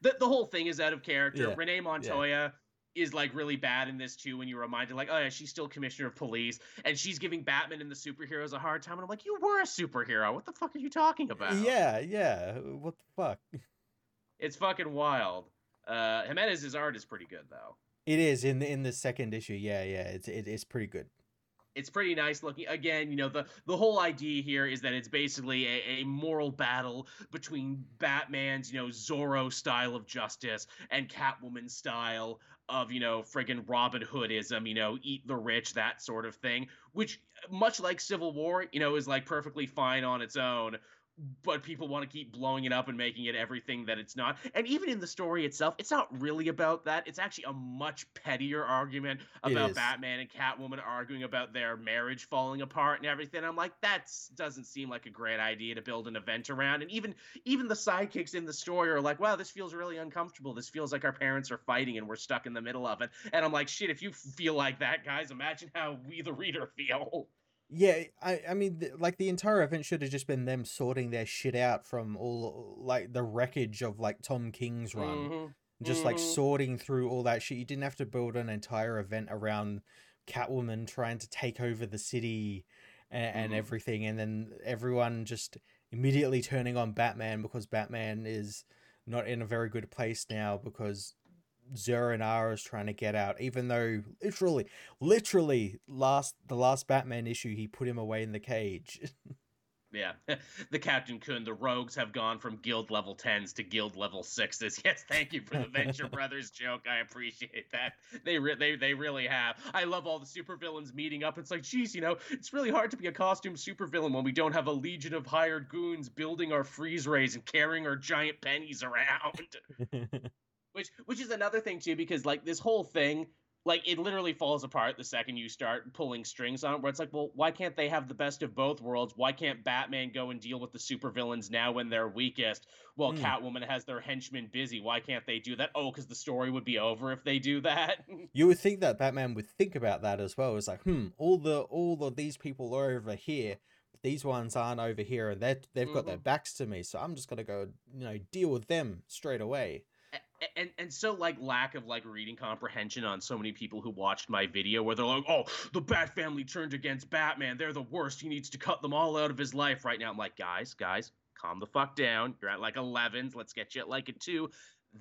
the the whole thing is out of character. Yeah. Renee Montoya. Is like really bad in this too when you're reminded, like, oh yeah, she's still commissioner of police and she's giving Batman and the superheroes a hard time. And I'm like, you were a superhero. What the fuck are you talking about? Yeah, yeah. What the fuck? It's fucking wild. Uh Jimenez's art is pretty good though. It is in the in the second issue. Yeah, yeah, it's it, it's pretty good. It's pretty nice looking. Again, you know the the whole idea here is that it's basically a, a moral battle between Batman's you know Zorro style of justice and Catwoman style of you know friggin' Robin Hoodism, you know, eat the rich, that sort of thing. Which, much like Civil War, you know, is like perfectly fine on its own but people want to keep blowing it up and making it everything that it's not. And even in the story itself, it's not really about that. It's actually a much pettier argument about Batman and Catwoman arguing about their marriage falling apart and everything. I'm like, that doesn't seem like a great idea to build an event around. And even even the sidekicks in the story are like, wow, this feels really uncomfortable. This feels like our parents are fighting and we're stuck in the middle of it. And I'm like, shit, if you feel like that, guys, imagine how we the reader feel. Yeah, I I mean, like the entire event should have just been them sorting their shit out from all like the wreckage of like Tom King's run, mm-hmm. just mm-hmm. like sorting through all that shit. You didn't have to build an entire event around Catwoman trying to take over the city and, mm-hmm. and everything, and then everyone just immediately turning on Batman because Batman is not in a very good place now because Zur-En-Arrh is trying to get out, even though literally, literally last the last Batman issue he put him away in the cage. [laughs] yeah, [laughs] the Captain Kun, the rogues have gone from guild level tens to guild level sixes. [laughs] Yes, thank you for the Venture Brothers joke. I appreciate that. They re- they they really have. I love all the supervillains meeting up. It's like, geez, you know, it's really hard to be a costume supervillain when we don't have a legion of hired goons building our freeze rays and carrying our giant pennies around which which is another thing too because like this whole thing like it literally falls apart the second you start pulling strings on it where it's like well why can't they have the best of both worlds why can't batman go and deal with the supervillains now when they're weakest Well, mm. catwoman has their henchmen busy why can't they do that oh because the story would be over if they do that [laughs] you would think that batman would think about that as well it's like hmm all the all of these people are over here these ones aren't over here and they they've mm-hmm. got their mm-hmm. backs to me so i'm just going to go you know deal with them straight away and and so like lack of like reading comprehension on so many people who watched my video where they're like oh the bat family turned against batman. They're the worst. He needs to cut them all out of his life right now. I'm like guys guys calm the fuck down. You're at like 11s let's get you at like a 2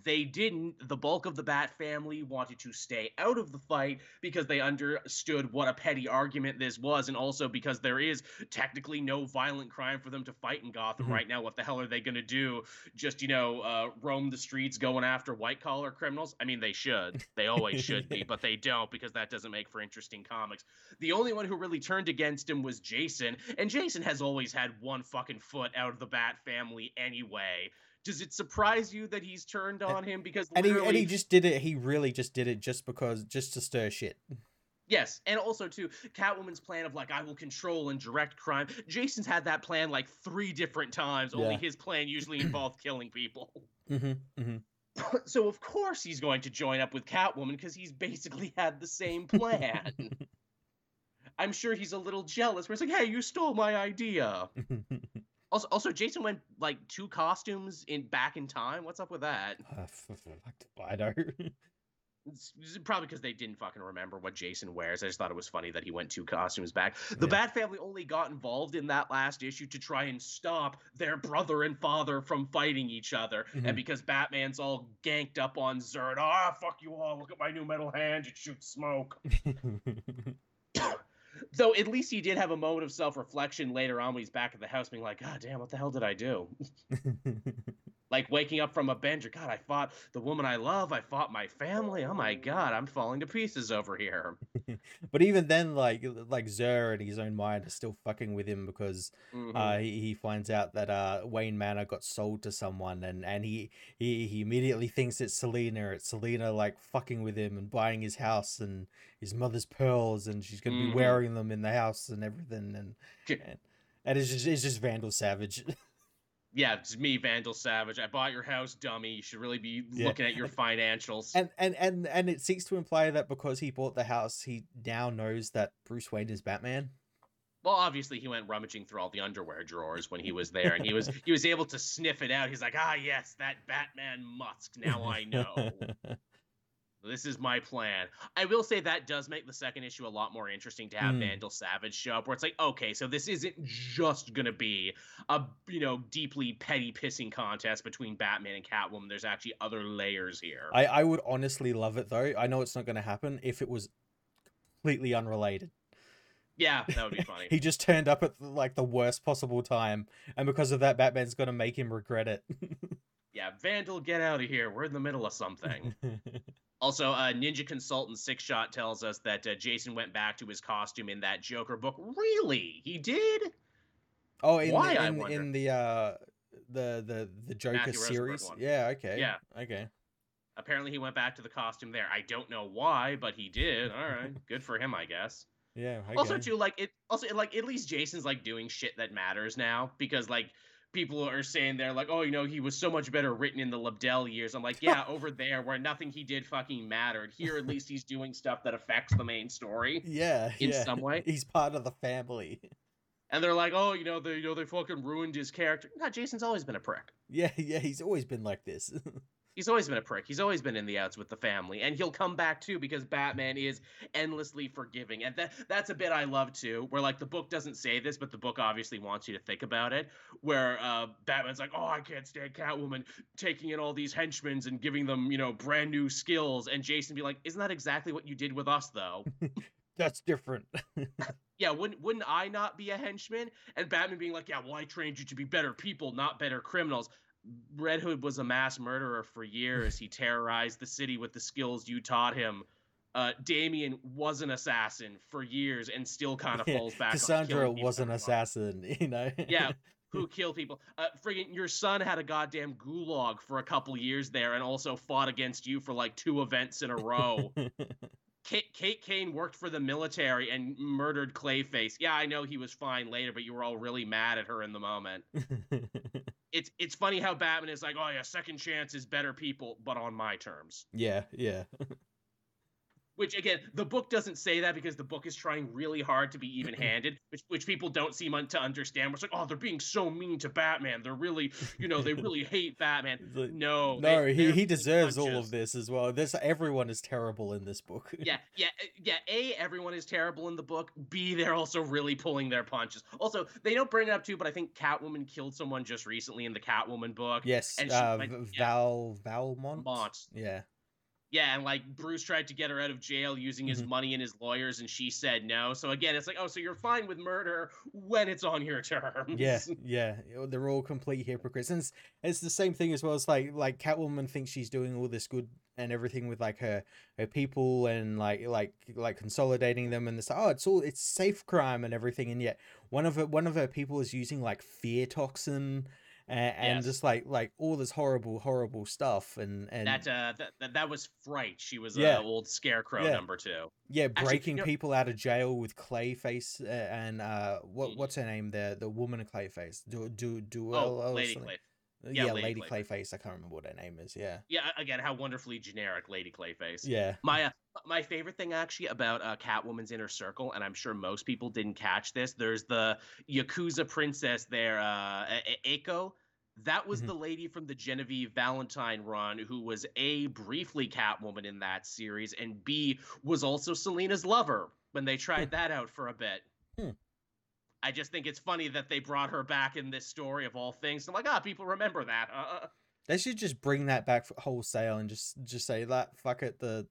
they didn't. The bulk of the Bat family wanted to stay out of the fight because they understood what a petty argument this was, and also because there is technically no violent crime for them to fight in Gotham mm-hmm. right now. What the hell are they going to do? Just, you know, uh, roam the streets going after white collar criminals? I mean, they should. They always should be, [laughs] but they don't because that doesn't make for interesting comics. The only one who really turned against him was Jason, and Jason has always had one fucking foot out of the Bat family anyway does it surprise you that he's turned on him because and he, and he just did it he really just did it just because just to stir shit Yes, and also too, Catwoman's plan of like I will control and direct crime. Jason's had that plan like three different times. Yeah. Only his plan usually [clears throat] involved killing people. Mm-hmm, mm-hmm. [clears throat] So of course he's going to join up with Catwoman because he's basically [laughs] had the same plan. [laughs] I'm sure he's a little jealous. Where it's like, hey, you stole my idea. [laughs] Also, also, Jason went like two costumes in back in time. What's up with that? Uh, I know. It's, probably because they didn't fucking remember what Jason wears. I just thought it was funny that he went two costumes back. The yeah. Bat Family only got involved in that last issue to try and stop their brother and father from fighting each other. Mm-hmm. And because Batman's all ganked up on Zerd, ah, fuck you all. Look at my new metal hand. It shoots smoke. [laughs] Though at least he did have a moment of self reflection later on when he's back at the house, being like, "God damn, what the hell did I do?" [laughs] like waking up from a bender. God, I fought the woman I love. I fought my family. Oh my God, I'm falling to pieces over here. [laughs] but even then, like like Zer in his own mind is still fucking with him because mm-hmm. uh, he, he finds out that uh, Wayne Manor got sold to someone, and and he he he immediately thinks it's Selina. It's Selina like fucking with him and buying his house and his mother's pearls, and she's gonna be mm-hmm. wearing them in the house and everything, and and, and it's just it's just Vandal Savage. [laughs] yeah, it's me, Vandal Savage. I bought your house, dummy. You should really be yeah. looking at your [laughs] financials. And and and and it seeks to imply that because he bought the house, he now knows that Bruce Wayne is Batman. Well, obviously he went rummaging through all the underwear drawers when he was there, and he was he was able to sniff it out. He's like, ah, yes, that Batman Musk. Now I know. [laughs] This is my plan. I will say that does make the second issue a lot more interesting to have mm. Vandal Savage show up, where it's like, okay, so this isn't just gonna be a you know deeply petty pissing contest between Batman and Catwoman. There's actually other layers here. I I would honestly love it though. I know it's not gonna happen if it was completely unrelated. Yeah, that would be [laughs] funny. he just turned up at like the worst possible time, and because of that, Batman's gonna make him regret it. [laughs] yeah, Vandal, get out of here. We're in the middle of something. [laughs] Also, uh, Ninja Consultant Six Shot tells us that uh, Jason went back to his costume in that Joker book. Really, he did? Oh, in Why, the, in, in the uh, the the the Joker series. Yeah. Okay. Yeah. Okay. Apparently, he went back to the costume there. I don't know why, but he did. All right, [laughs] good for him, I guess. Yeah. Okay. Also, too, like it. Also, like at least Jason's like doing shit that matters now because like people are saying they're like, oh, you know, he was so much better written in the Lobdell years. I'm like, yeah, [laughs] over there where nothing he did fucking mattered. Here, at least he's doing stuff that affects the main story. [laughs] Yeah, in yeah. some way. He's part of the family. And they're like, oh, you know, they, you know, they fucking ruined his character. No, Jason's always been a prick. Yeah, yeah, he's always been like this. [laughs] He's always been a prick. He's always been in the outs with the family, and he'll come back too because Batman is endlessly forgiving, and that that's a bit I love too. Where like the book doesn't say this, but the book obviously wants you to think about it. Where uh, Batman's like, "Oh, I can't stand Catwoman taking in all these henchmen and giving them, you know, brand new skills," and Jason be like, "Isn't that exactly what you did with us, though?" [laughs] that's different. [laughs] yeah, wouldn't wouldn't I not be a henchman? And Batman being like, "Yeah, well, I trained you to be better people, not better criminals." Red Hood was a mass murderer for years. he terrorized the city with the skills you taught him. Uh, Damian was an assassin for years and still kind of [laughs] falls back. Cassandra was an assassin, [laughs] you know. yeah, who [laughs] killed people. Uh, friggin' your son had a goddamn gulag for a couple years there, and also fought against you for like two events in a row. Kate, Kate Kane worked for the military and murdered Clayface. Yeah, I know he was fine later, but you were all really mad at her in the moment it's it's funny how Batman is like, oh yeah, second chance is better people, but on my terms. Yeah, yeah. [laughs] which again, the book doesn't say that because the book is trying really hard to be [clears throat] even-handed, which which people don't seem to understand. It's like, oh, they're being so mean to Batman. They're really, you know, they really hate Batman. [laughs] no, no, they, he he deserves all of this as well. This everyone is terrible in this book. [laughs] yeah, yeah, uh, yeah. A, everyone is terrible in the book. B, they're also really pulling their punches. Also, they don't bring it up too, but I think Catwoman killed someone just recently in the Catwoman book. Yes, and she, uh, like, Val yeah, Valmont. Mont. Yeah. Yeah, and like Bruce tried to get her out of jail using his mm-hmm. money and his lawyers, and she said no. So again, it's like, oh, so you're fine with murder when it's on your terms. Yeah, [laughs] yeah, they're all complete hypocrites, and it's, it's the same thing as well. It's like like Catwoman thinks she's doing all this good and everything with like her her people and like like like consolidating them, and it's like, oh, it's all it's safe crime and everything, and yet one of her one of her people is using like fear toxin and, and yes. just like like all this horrible horrible stuff and and that uh that, that was fright she was yeah. Uh, old scarecrow yeah. number two yeah breaking Actually, you know, people out of jail with clayface uh, and uh what mm. what's her name the the woman clayface do do do oh, lady clay yeah, yeah, Lady, Lady Clayface. Clayface. I can't remember what her name is. Yeah. Yeah. Again, how wonderfully generic Lady Clayface. Yeah. My uh, my favorite thing actually about uh, Catwoman's inner circle, and I'm sure most people didn't catch this. There's the Yakuza princess there, uh, Eiko, that was mm-hmm. the lady from the Genevieve Valentine run who was A, briefly Catwoman in that series, and B, was also Selina's lover when they tried that out for a bit. Hmm. I just think it's funny that they brought her back in this story of all things. I'm like, ah, people remember that. Uh-uh. they should just bring that back wholesale and just just say that fuck it the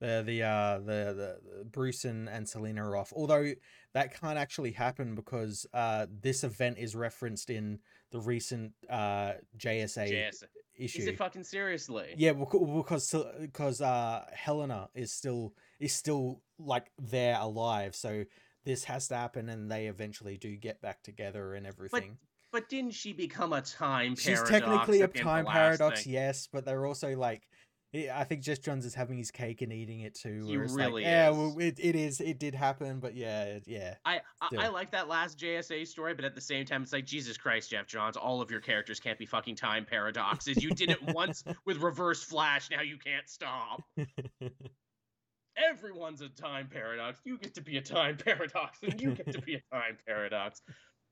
the the uh the, the Bruce and, and Selina are off. Although that can't actually happen because uh this event is referenced in the recent uh JSA, JSA. issue. Is it fucking seriously? Yeah, because because uh Helena is still is still like there alive, so this has to happen, and they eventually do get back together and everything. But, but didn't she become a time? Paradox? She's technically a time paradox, thing? yes, but they're also like I think Geoff Johns is having his cake and eating it too. He really like, is. Yeah, well, it, it is. It did happen, but yeah, yeah. I I, I, like that last JSA story, but at the same time, it's like Jesus Christ, Geoff Johns. All of your characters can't be fucking time paradoxes. You did it once [laughs] with Reverse Flash. Now you can't stop. [laughs] Everyone's a time paradox. You get to be a time [laughs] paradox, and you get to be a time paradox.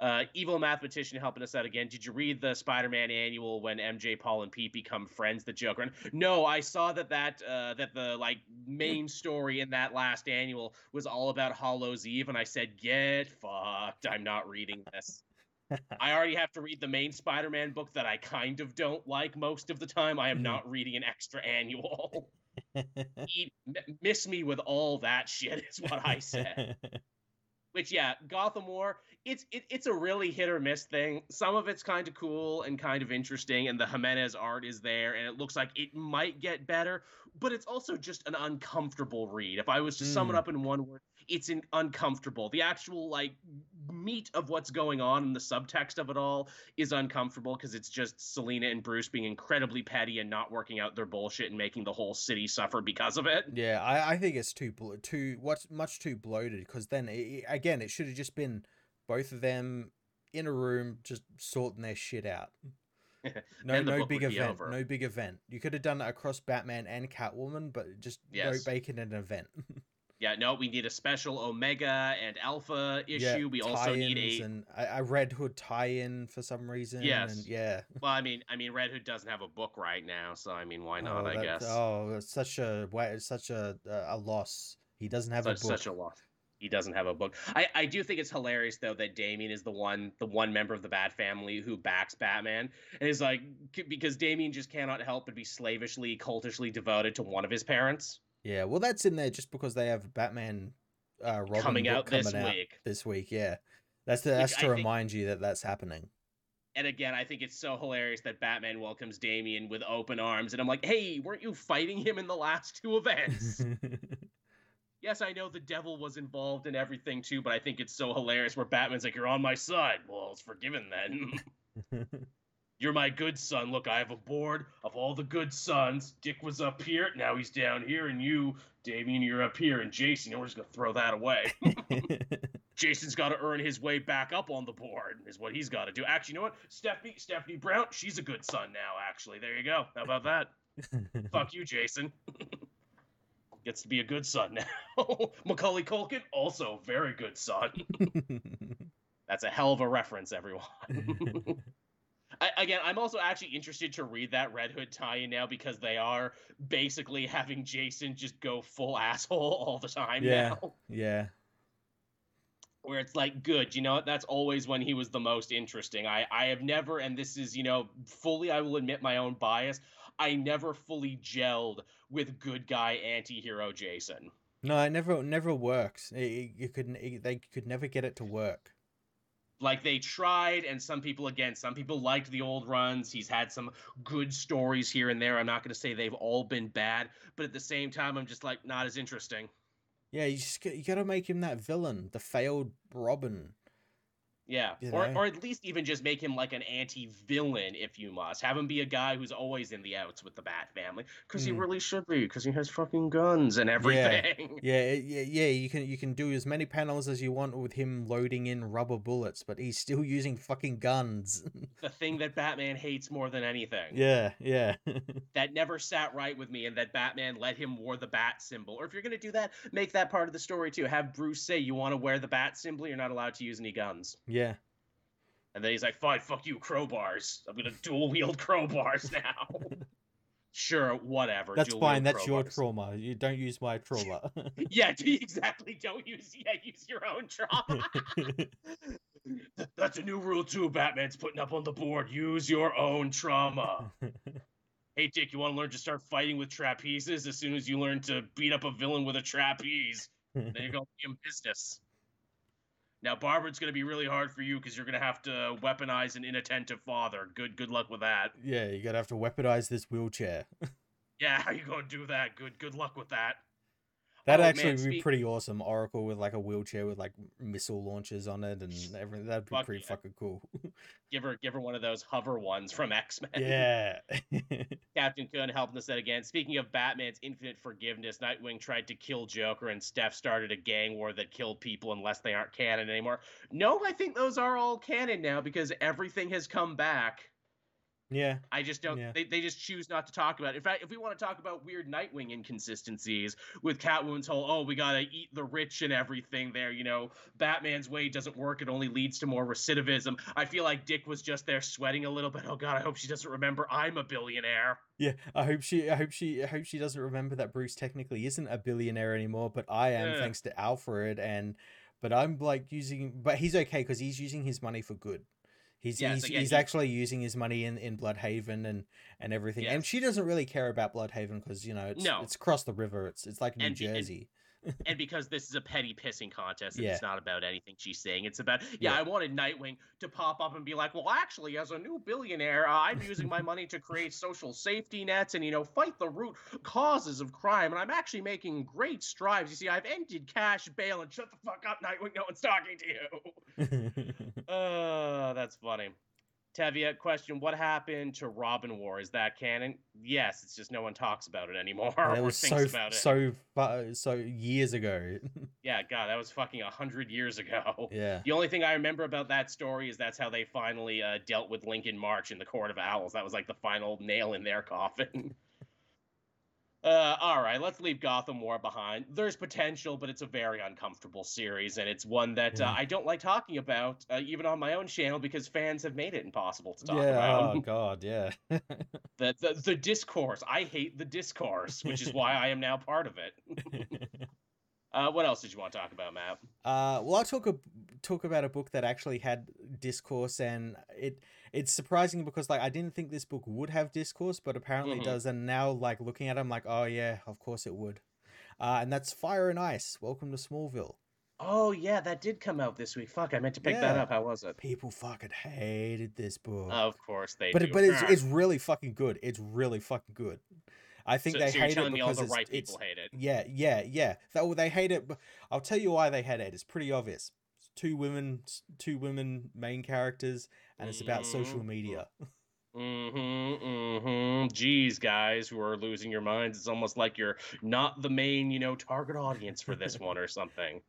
Uh, evil mathematician helping us out again. Did you read the Spider-Man annual when MJ, Paul, and Pete become friends? The Joker. No, I saw that that uh, that the like main story in that last annual was all about Hallows Eve, and I said, "Get fucked! I'm not reading this." [laughs] I already have to read the main Spider-Man book that I kind of don't like most of the time. I am not reading an extra annual. [laughs] Eat, miss me with all that shit is what I said. [laughs] Which yeah, Gotham War it's it, it's a really hit or miss thing. Some of it's kind of cool and kind of interesting, and the Jimenez art is there, and it looks like it might get better, but it's also just an uncomfortable read. If I was to mm. sum it hmm. up in one word, it's an uncomfortable. The actual like meat of what's going on and the subtext of it all is uncomfortable because it's just Selina and Bruce being incredibly petty and not working out their bullshit and making the whole city suffer because of it. Yeah, I, I think it's too too what's much too bloated because then it, again it should have just been both of them in a room just sorting their shit out. [laughs] No, no big event. No big event. You could have done it across Batman and Catwoman, but just yes. no bacon an event. [laughs] yeah, no, we need a special Omega and Alpha issue. Yeah, we also need a and Red Hood tie-in for some reason. Yes, and yeah. [laughs] Well, I mean, I mean, Red Hood doesn't have a book right now, so I mean, why oh, not? Oh, I guess. Oh, it's such a it's such a a loss. He doesn't have such, a book. Such a loss he doesn't have a book. I, I do think it's hilarious though that Damian is the one the one member of the Bat family who backs Batman and is like because Damian just cannot help but be slavishly cultishly devoted to one of his parents. Yeah, well that's in there just because they have Batman uh, Robin coming out coming this out week. This week, yeah. That's to, that's to I remind think, you that that's happening. And again, I think it's so hilarious that Batman welcomes Damian with open arms, and I'm like, "Hey, weren't you fighting him in the last two events?" [laughs] yes, I know the devil was involved in everything too, but I think it's so hilarious where Batman's like, "You're on my side." Well, it's forgiven then. [laughs] You're my good son. Look, I have a board of all the good sons. Dick was up here, now he's down here, and you, Damian, you're up here, and Jason, we're just gonna throw that away. [laughs] Jason's got to earn his way back up on the board, is what he's got to do. Actually, you know what? Stephanie, Stephanie Brown, she's a good son now. Actually, there you go. How about that? [laughs] Fuck you, Jason [laughs] gets to be a good son now. Macaulay Culkin, also very good son. That's a hell of a reference, everyone. I, again, I'm also actually interested to read that Red Hood tie-in now because they are basically having Jason just go full asshole all the time yeah, now. [laughs] Yeah. Where it's like, good, you know, that's always when he was the most interesting. I, I have never, and this is, you know, fully, I will admit my own bias. I never fully gelled with good guy anti-hero Jason. No, it never never works. It, you could it, they could never get it to work. Like they tried, and some people again, some people liked the old runs. He's had some good stories here and there. I'm not going to say they've all been bad, but at the same time, I'm just like not as interesting. Yeah, you just you got to make him that villain, the failed Robin. Yeah, or or at least even just make him like an anti-villain if you must. Have him be a guy who's always in the outs with the Bat family because mm. he hmm. really should be because he has fucking guns and everything. Yeah. yeah, yeah, yeah. You can you can do as many panels as you want with him loading in rubber bullets, but he's still [laughs] using fucking guns. the thing that Batman hates more than anything. Yeah, yeah. [laughs] that never sat right with me, and that Batman let him wear the Bat symbol. Or if you're gonna do that, make that part of the story too. Have Bruce say you want to wear the Bat symbol, you're not allowed to use any guns. Yeah. Yeah. And then he's like, fine, fuck you, crowbars. I'm gonna dual wield crowbars [laughs] now. sure, whatever. That's fine. That's crowbars. your trauma. You don't use my [laughs] trauma. yeah, [laughs] exactly. Don't use yeah, use your own trauma. That's a new rule too. Batman's putting up on the board. Use your own trauma. hey, Dick, you want to learn to start fighting with trapezes as soon as you learn to beat up a villain with a trapeze? then you're gonna be in business. Now, Barbara, it's going to be really hard for you because you're going to have to weaponize an inattentive father. Good, good luck with that. Yeah, you're going to have to weaponize this wheelchair. [laughs] yeah, [laughs] how you going to do that? Good, good luck with that. That'd oh, actually man, be speak... pretty awesome. Oracle with like a wheelchair with like missile launchers on it and everything. That'd be Fuck pretty yeah. fucking cool. give her, give her one of those hover ones from [laughs] X Men. Yeah. [laughs] Captain Kun helping us that again. Speaking of Batman's infinite forgiveness, Nightwing tried to kill Joker, and Steph started a gang war that killed people unless they aren't canon anymore. No, I think those are all canon now because everything has come back. Yeah. I just don't yeah. they, they just choose not to talk about it. In fact, if we want to talk about weird Nightwing inconsistencies with Catwoman's whole, oh, we gotta eat the rich and everything there, you know, Batman's way doesn't work, it only leads to more recidivism. I feel like Dick was just there sweating a little bit. Oh god, I hope she doesn't remember I'm a billionaire. Yeah, I hope she I hope she I hope she doesn't remember that Bruce technically isn't a billionaire anymore, but I am yeah. thanks to Alfred and but I'm like using but he's okay because he's using his money for good. He's yes, he's, again, he's he, actually using his money in, in Blüdhaven and, and everything. Yes. And she doesn't really care about Blüdhaven because you know it's no. it's across the river. It's it's like New and, Jersey and because this is a petty pissing contest, and yeah. it's not about anything she's saying. It's about yeah, yeah, I wanted Nightwing to pop up and be like, well, actually, as a new billionaire, uh, I'm using my money to create social safety nets and you know fight the root causes of crime, and I'm actually making great strides. You see, I've ended cash bail and shut the fuck up, Nightwing. No one's talking to you. [laughs] uh, that's funny. Tevia question: What happened to Robin War? Is that canon? Yes, it's just no one talks about it anymore. [laughs] It was so so so years ago. [laughs] yeah, God, that was fucking a hundred years ago. [laughs] Yeah. The only thing I remember about that story is that's how they finally uh, dealt with Lincoln March in the Court of Owls. That was like the final nail in their coffin. Uh, all right, let's leave Gotham War behind. There's potential, but it's a very uncomfortable series, and it's one that uh, yeah. uh, I don't like talking about, uh, even on my own channel, because fans have made it impossible to talk yeah, about. Oh God, yeah. [laughs] the, the the discourse. I hate the discourse, which is why I am now part of it. [laughs] [laughs] Uh, what else did you want to talk about, Matt? Uh, well, I'll talk a, talk about a book that actually had discourse, and it it's surprising because like I didn't think this book would have discourse, but apparently mm-hmm. it does. And now, like looking at it, I'm like, oh yeah, of course it would. Uh, and that's Fire and Ice. Welcome to Smallville. Oh yeah, that did come out this week. Fuck, I meant to pick yeah. that up. How was it? People fucking hated this book. Of course they but, do. But it's it's really fucking good. It's really fucking good. I think so, they so hate it because all the right people hate it. Yeah, yeah, yeah. That, they hate it. But I'll tell you why they hate it. It's pretty obvious. Two women, two women main characters, and it's about mm-hmm. social media. [laughs] Mm-hmm. Mm-hmm. Geez, guys who are losing your minds. It's almost like you're not the main, you know, target audience for this one or [laughs] something.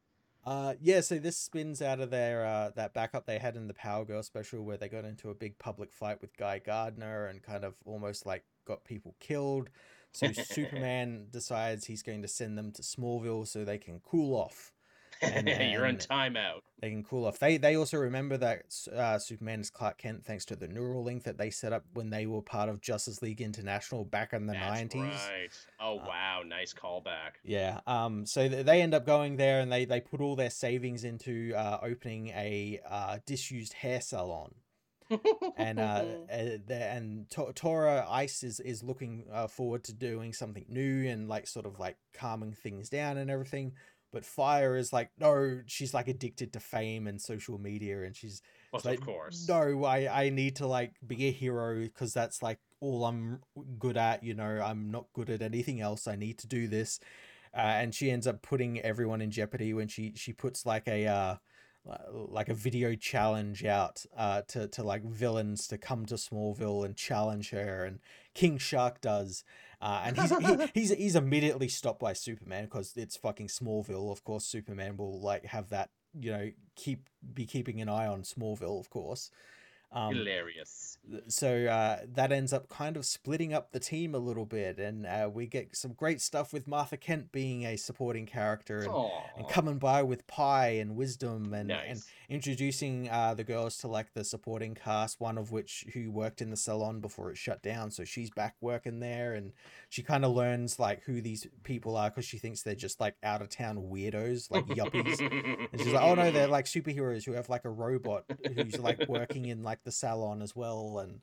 Uh, yeah, so this spins out of their uh, that backup they had in the Power Girl special where they got into a big public fight with Guy Gardner and kind of almost like got people killed. So [laughs] Superman decides he's going to send them to Smallville so they can cool off. [laughs] You're on timeout. They can cool off. They they also remember that uh, Superman is Clark Kent thanks to the neural link that they set up when they were part of Justice League International back in the nineties. Right. Oh uh, wow, nice callback. Yeah. Um. So they end up going there and they they put all their savings into uh, opening a uh, disused hair salon and uh, [laughs] uh and Tora Ice is is looking uh, forward to doing something new and like sort of like calming things down and everything. But Fire is like no, she's like addicted to fame and social media, and she's well, like, of course, no, I I need to like be a hero because that's like all I'm good at. You know, I'm not good at anything else. I need to do this. Uh, and she ends up putting everyone in jeopardy when she she puts like a uh, like a video challenge out uh, to to like villains to come to Smallville and challenge her, and King Shark does, uh, and he's he, [laughs] he's he's immediately stopped by Superman because it's fucking Smallville. Of course, Superman will like have that you know keep be keeping an eye on Smallville, of course. Um, Hilarious. So uh, that ends up kind of splitting up the team a little bit, and uh, we get some great stuff with Martha Kent being a supporting character and, and coming by with pie and wisdom and, nice. and introducing uh, the girls to like the supporting cast. One of which who worked in the salon before it shut down, so she's back working there, and she kind of learns like who these people are because she thinks they're just like out of town weirdos, like yuppies. and she's like, oh no, they're like superheroes who have like a robot who's like working in like the salon as well and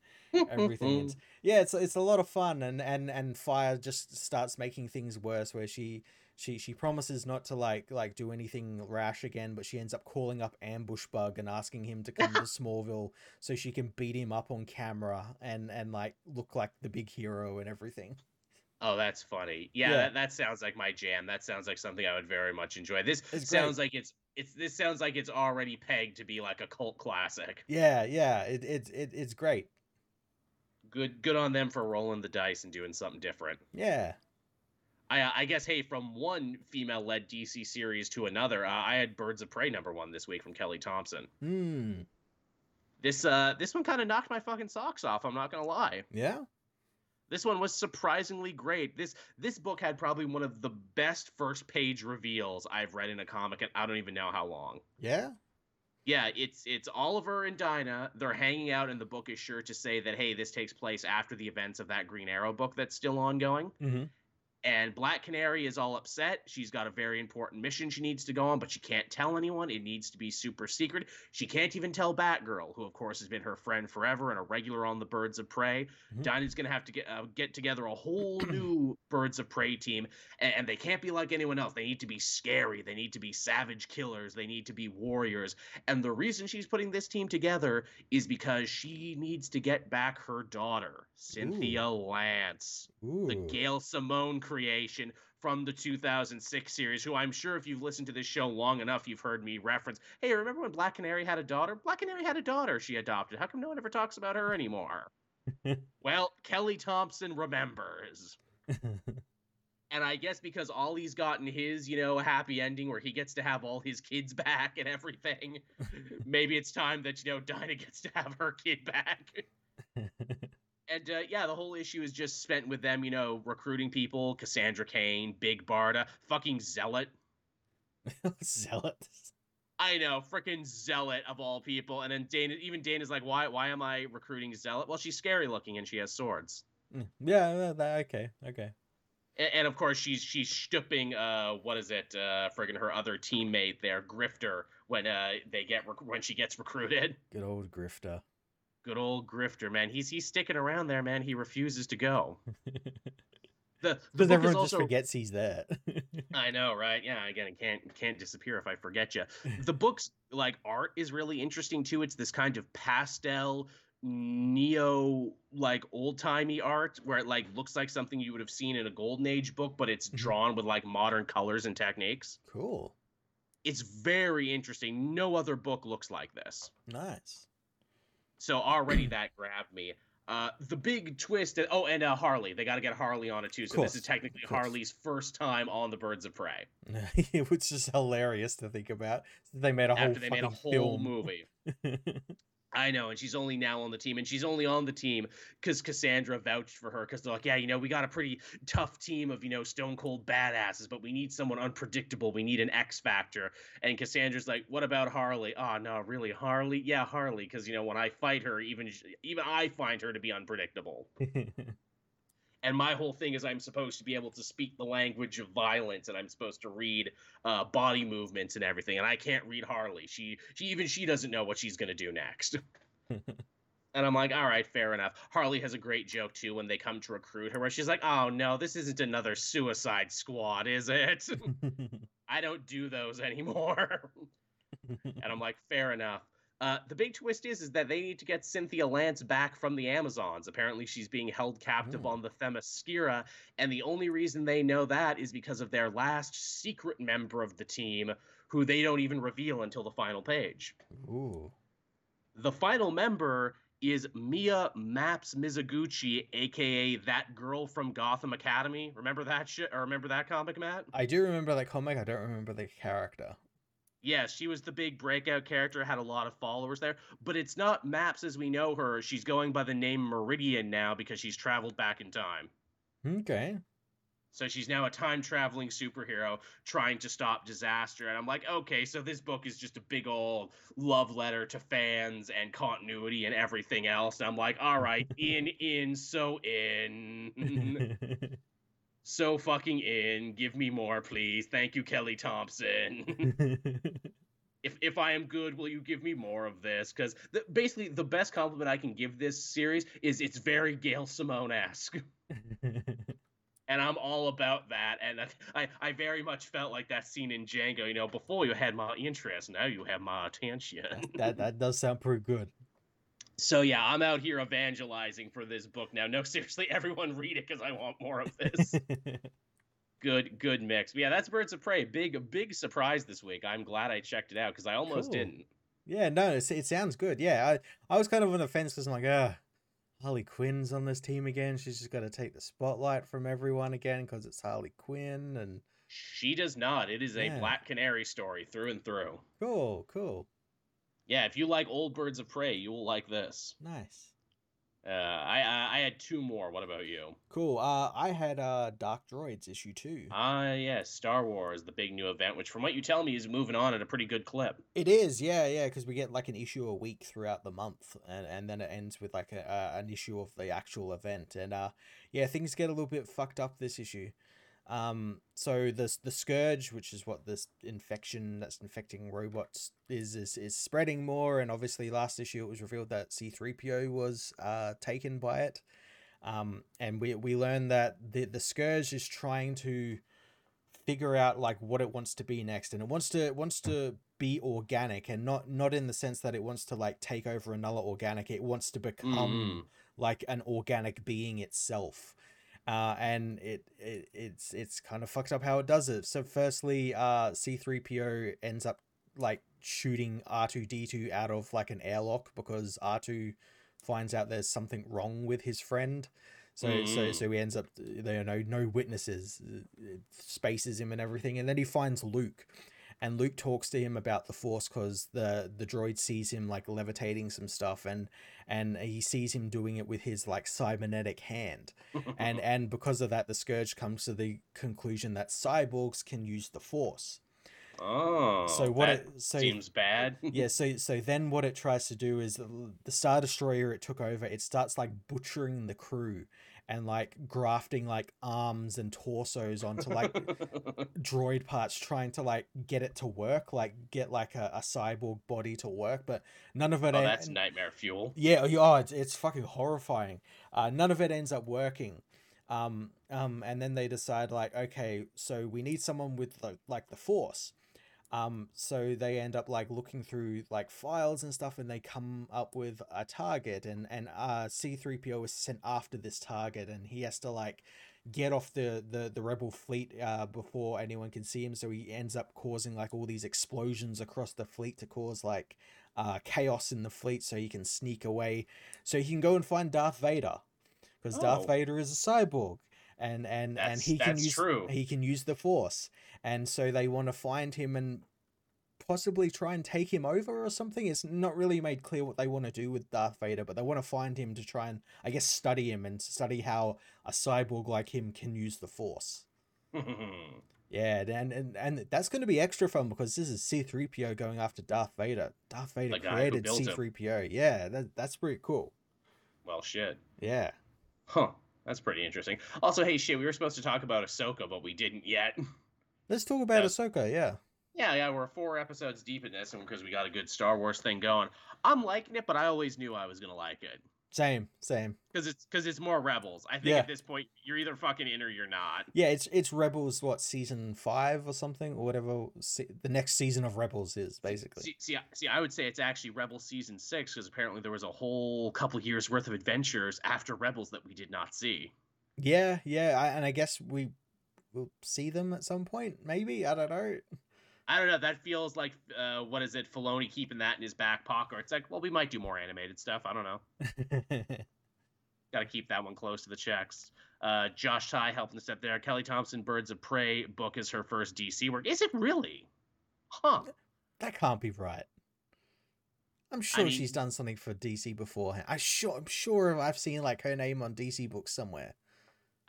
everything. it's, [laughs] yeah, it's it's a lot of fun, and and and Fire just starts making things worse where she she she promises not to like like do anything rash again, but she ends up calling up Ambush Bug and asking him to come to [laughs] Smallville so she can beat him up on camera and and like look like the big hero and everything. Oh, that's funny. Yeah, yeah. That, that, sounds like my jam. That sounds like something I would very much enjoy. This sounds like it's it's this sounds like it's already pegged to be like a cult classic. Yeah, yeah. It, it, it it's great. Good good on them for rolling the dice and doing something different. Yeah. I, I guess hey, from one female-led DC series to another, uh, I had Birds of Prey number one this week from Kelly Thompson. Hmm. This uh this one kind of knocked my fucking socks off. I'm not gonna lie. Yeah. This one was surprisingly great. This this book had probably one of the best first page reveals I've read in a comic, and I don't even know how long. Yeah. Yeah, it's it's Oliver and Dinah. They're hanging out, and the book is sure to say that hey, this takes place after the events of that Green Arrow book that's still ongoing. Mm-hmm. And Black Canary is all upset. She's got a very important mission she needs to go on, but she can't tell anyone. It needs to be super secret. She can't even tell Batgirl, who of course has been her friend forever and a regular on the Birds of Prey. Mm-hmm. Dinah's gonna have to get uh, get together a whole new [clears throat] Birds of Prey team, and, and, they can't be like anyone else. They need to be scary. They need to be savage killers. They need to be warriors. And the reason she's putting this team together is because she needs to get back her daughter, Cynthia Ooh. Lance, Ooh. the Gail Simone creation from the 2006 series, who I'm sure if you've listened to this show long enough, you've heard me reference. Hey, remember when Black Canary had a daughter? Black Canary had a daughter she adopted. How come no one ever talks about her anymore? [laughs] well, Kelly Thompson remembers. [laughs] and I guess because Ollie's gotten his, you know, happy ending where he gets to have all his kids back and everything, [laughs] maybe it's time that, you know, Dinah gets to have her kid back and uh, yeah, the whole issue is just spent with them, you know, recruiting people, Cassandra Cain, Big Barda, fucking Zealot. [laughs] zealot. I know, freaking Zealot of all people. And then Dana, even Dana's like, why, why am I recruiting Zealot? Well, she's scary looking and she has swords. Mm, yeah, that, okay, okay. And, and, of course, she's she's stooping, uh, what is it, uh, friggin' her other teammate there, Grifter, when uh they get rec- when she gets recruited. Good old Grifter. Good old Grifter, man. He's he's sticking around there, man. He refuses to go. [laughs] The, the because everyone also, just forgets he's there. [laughs] I know, right? Yeah, again, it can't can't disappear if I forget you. The book's like art is really interesting too. It's this kind of pastel neo like old timey art where it like looks like something you would have seen in a golden age book, but it's mm-hmm. drawn with like modern colors and techniques. Cool. It's very interesting. No other book looks like this. Nice. So already [clears throat] that grabbed me. Uh, the big twist. oh, and uh, Harley. They got to get Harley on it too. So this is technically Harley's first time on the Birds of Prey, [laughs] which is hilarious to think about. They made a After whole they made a whole film. movie. [laughs] I know, and she's only now on the team, and she's only on the team because Cassandra vouched for her because they're like, yeah, you know, we got a pretty tough team of you know stone cold badasses, but we need someone unpredictable. We need an X factor. And Cassandra's like, what about Harley? Oh no, really, Harley? Yeah, Harley, because you know when I fight her, even even I find her to be unpredictable. [laughs] and my whole thing is I'm supposed to be able to speak the language of violence, and I'm supposed to read uh, body movements and everything, and I can't read Harley. She she even she doesn't know what she's gonna do next. [laughs] and I'm like, all right, fair enough. Harley has a great joke too when they come to recruit her, where she's like, oh no, this isn't another Suicide Squad, is it? [laughs] [laughs] I don't do those anymore. and I'm like, fair enough. Uh, the big twist is is that they need to get Cynthia Lance back from the Amazons. Apparently, she's being held captive Ooh. on the Themyscira, and the only reason they know that is because of their last secret member of the team, who they don't even reveal until the final page. Ooh. The final member is Mia Maps Mizoguchi, aka that girl from Gotham Academy. Remember that shit? Or remember that comic, Matt? I do remember that comic. I don't remember the character yeah, she was the big breakout character, had a lot of followers there. But it's not Maps as we know her. She's going by the name Meridian now because she's traveled back in time. Okay. So she's now a time traveling superhero trying to stop disaster. And I'm like, okay, so this book is just a big old love letter to fans and continuity and everything else. And I'm like, all right, [laughs] in, in, so in. [laughs] so fucking in. Give me more, please. Thank you, Kelly Thompson. [laughs] if if I am good, will you give me more of this? Because basically, the best compliment I can give this series is it's very Gail Simone esque. [laughs] and I'm all about that. And I, I very much felt like that scene in Django. You know, before you had my interest, now you have my attention. that that does sound pretty good. So yeah, I'm out here evangelizing for this book now. No, [laughs] seriously, everyone read it because I want more of this. [laughs] good, good mix. But yeah, that's Birds of Prey. Big, big surprise this week. I'm glad I checked it out because I almost cool. didn't. Yeah, no, it, it sounds good. Yeah, I, I was kind of on the fence because I'm like, ah, Harley Quinn's on this team again. She's just got to take the spotlight from everyone again because it's Harley Quinn, and she does not. It is a yeah. Black Canary story through and through. Cool, cool. Yeah, if you like old Birds of Prey, you will like this. Nice. Uh, I, I, I had two more. What about you? Cool. Uh, I had uh Dark Droids issue two. Ah, yes, yeah, Star Wars, the big new event, which from what you tell me is moving on at a pretty good clip. It is, yeah, yeah, because we get like an issue a week throughout the month, and and then it ends with like a, uh, an issue of the actual event, and uh, yeah, things get a little bit fucked up this issue. Um, so the the scourge, which is what this infection that's infecting robots is, is is spreading more, and obviously last issue it was revealed that C three PO was uh taken by it, um, and we we learned that the the scourge is trying to figure out like what it wants to be next, and it wants to it wants to be organic, and not not in the sense that it wants to like take over another organic. It wants to become mm. like an organic being itself uh, and it, it it's it's kind of fucked up how it does it. So firstly, uh, C3PO ends up like shooting R2D2 out of like an airlock because R2 finds out there's something wrong with his friend. So mm. so so he ends up there are no no witnesses, it spaces him and everything, and then he finds Luke, and Luke talks to him about the Force because the the droid sees him like levitating some stuff, and and he sees him doing it with his like cybernetic hand, [laughs] and and because of that, the Scourge comes to the conclusion that cyborgs can use the Force. Oh, so what it so seems bad. [laughs] yeah, so so then what it tries to do is the Star Destroyer it took over. It starts like butchering the crew and like grafting like arms and torsos onto like [laughs] droid parts trying to like get it to work like get like a, a cyborg body to work but none of it oh, that's nightmare fuel. Yeah oh, oh it's, it's fucking horrifying. Uh, none of it ends up working. Um um and then they decide like okay so we need someone with like, like the force um, so they end up like looking through like files and stuff, and they come up with a target, and and uh, C three PO is sent after this target, and he has to like get off the the the rebel fleet uh, before anyone can see him. So he ends up causing like all these explosions across the fleet to cause like uh, chaos in the fleet, so he can sneak away, so he can go and find Darth Vader, because oh. Darth Vader is a cyborg and and that's, and he can use true. he can use the force. And so they want to find him and possibly try and take him over or something. It's not really made clear what they want to do with Darth Vader but they want to find him to try and I guess study him and study how a cyborg like him can use the force. [laughs] Yeah and, and and that's going to be extra fun because this is C3PO going after Darth Vader. Darth Vader created C3PO him. yeah that, that's pretty cool. Well shit. Yeah. Huh that's pretty interesting. Also, hey, shit, we were supposed to talk about Ahsoka, but we didn't yet. [laughs] Let's talk about uh, Ahsoka, yeah. Yeah, yeah, we're four episodes deep in this, and because we got a good Star Wars thing going, I'm liking it, but I always knew I was gonna like it. Same, same. Because it's because it's more Rebels. I think yeah. at this point you're either fucking in or you're not. Yeah, it's it's Rebels. What season five or something or whatever the next season of Rebels is basically. See, see, see I would say it's actually Rebels season six because apparently there was a whole couple years worth of adventures after Rebels that we did not see. Yeah, yeah, I, and I guess we will see them at some point. Maybe I don't know. I don't know. That feels like uh, what is it? Filoni keeping that in his back pocket. Or it's like, well, we might do more animated stuff. I don't know. [laughs] Got to keep that one close to the checks. Uh, Josh Ty helping us up there. Kelly Thompson, Birds of Prey book is her first DC work. Is it really? Huh. That can't be right. I'm sure I mean, she's done something for DC beforehand. I sure I'm sure I've seen like her name on DC books somewhere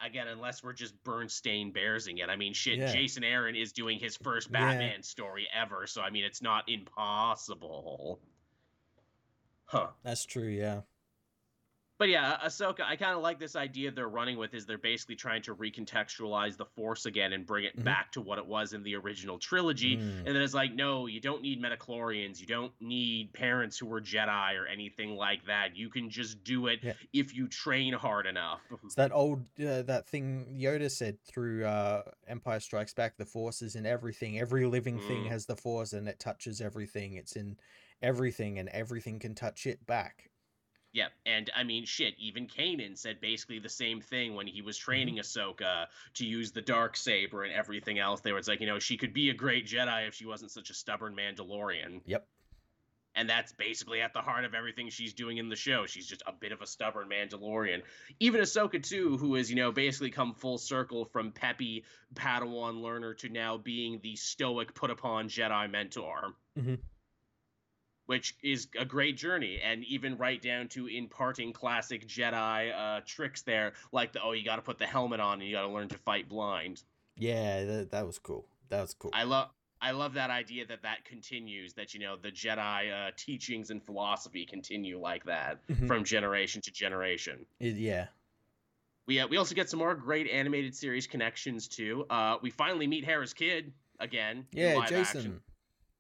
again, unless we're just Berenstain bearsing it. I mean, shit, yeah. Jason Aaron is doing his first Batman yeah. story ever, so I mean, it's not impossible. Huh. That's true, yeah. But yeah, Ahsoka, I kind of like this idea they're running with is they're basically trying to recontextualize the Force again and bring it mm-hmm. back to what it was in the original trilogy. Mm. And then it's like, no, you don't need Midi-chlorians, you don't need parents who were Jedi or anything like that. You can just do it yeah. if you train hard enough. [laughs] It's that old uh, that thing Yoda said through uh, Empire Strikes Back: the Force is in everything. Every living mm. thing has the Force, and it touches everything. It's in everything, and everything can touch it back. Yeah, and I mean, shit. Even Kanan said basically the same thing when he was training mm-hmm. Ahsoka to use the dark saber and everything else. They were like, you know, she could be a great Jedi if she wasn't such a stubborn Mandalorian. Yep. And that's basically at the heart of everything she's doing in the show. She's just a bit of a stubborn Mandalorian. Even Ahsoka too, who has you know basically come full circle from peppy Padawan learner to now being the stoic, put upon Jedi mentor. Mm-hmm which is a great journey and even right down to imparting classic jedi uh, tricks there like the oh you got to put the helmet on and you got to learn to fight blind. Yeah that, that was cool. That was cool. I love i love that idea that that continues that you know the jedi uh, teachings and philosophy continue like that mm-hmm. from generation to generation. It, yeah. We, uh, we also get some more great animated series connections too. Uh, we finally meet hera's kid again yeah Jacen. action.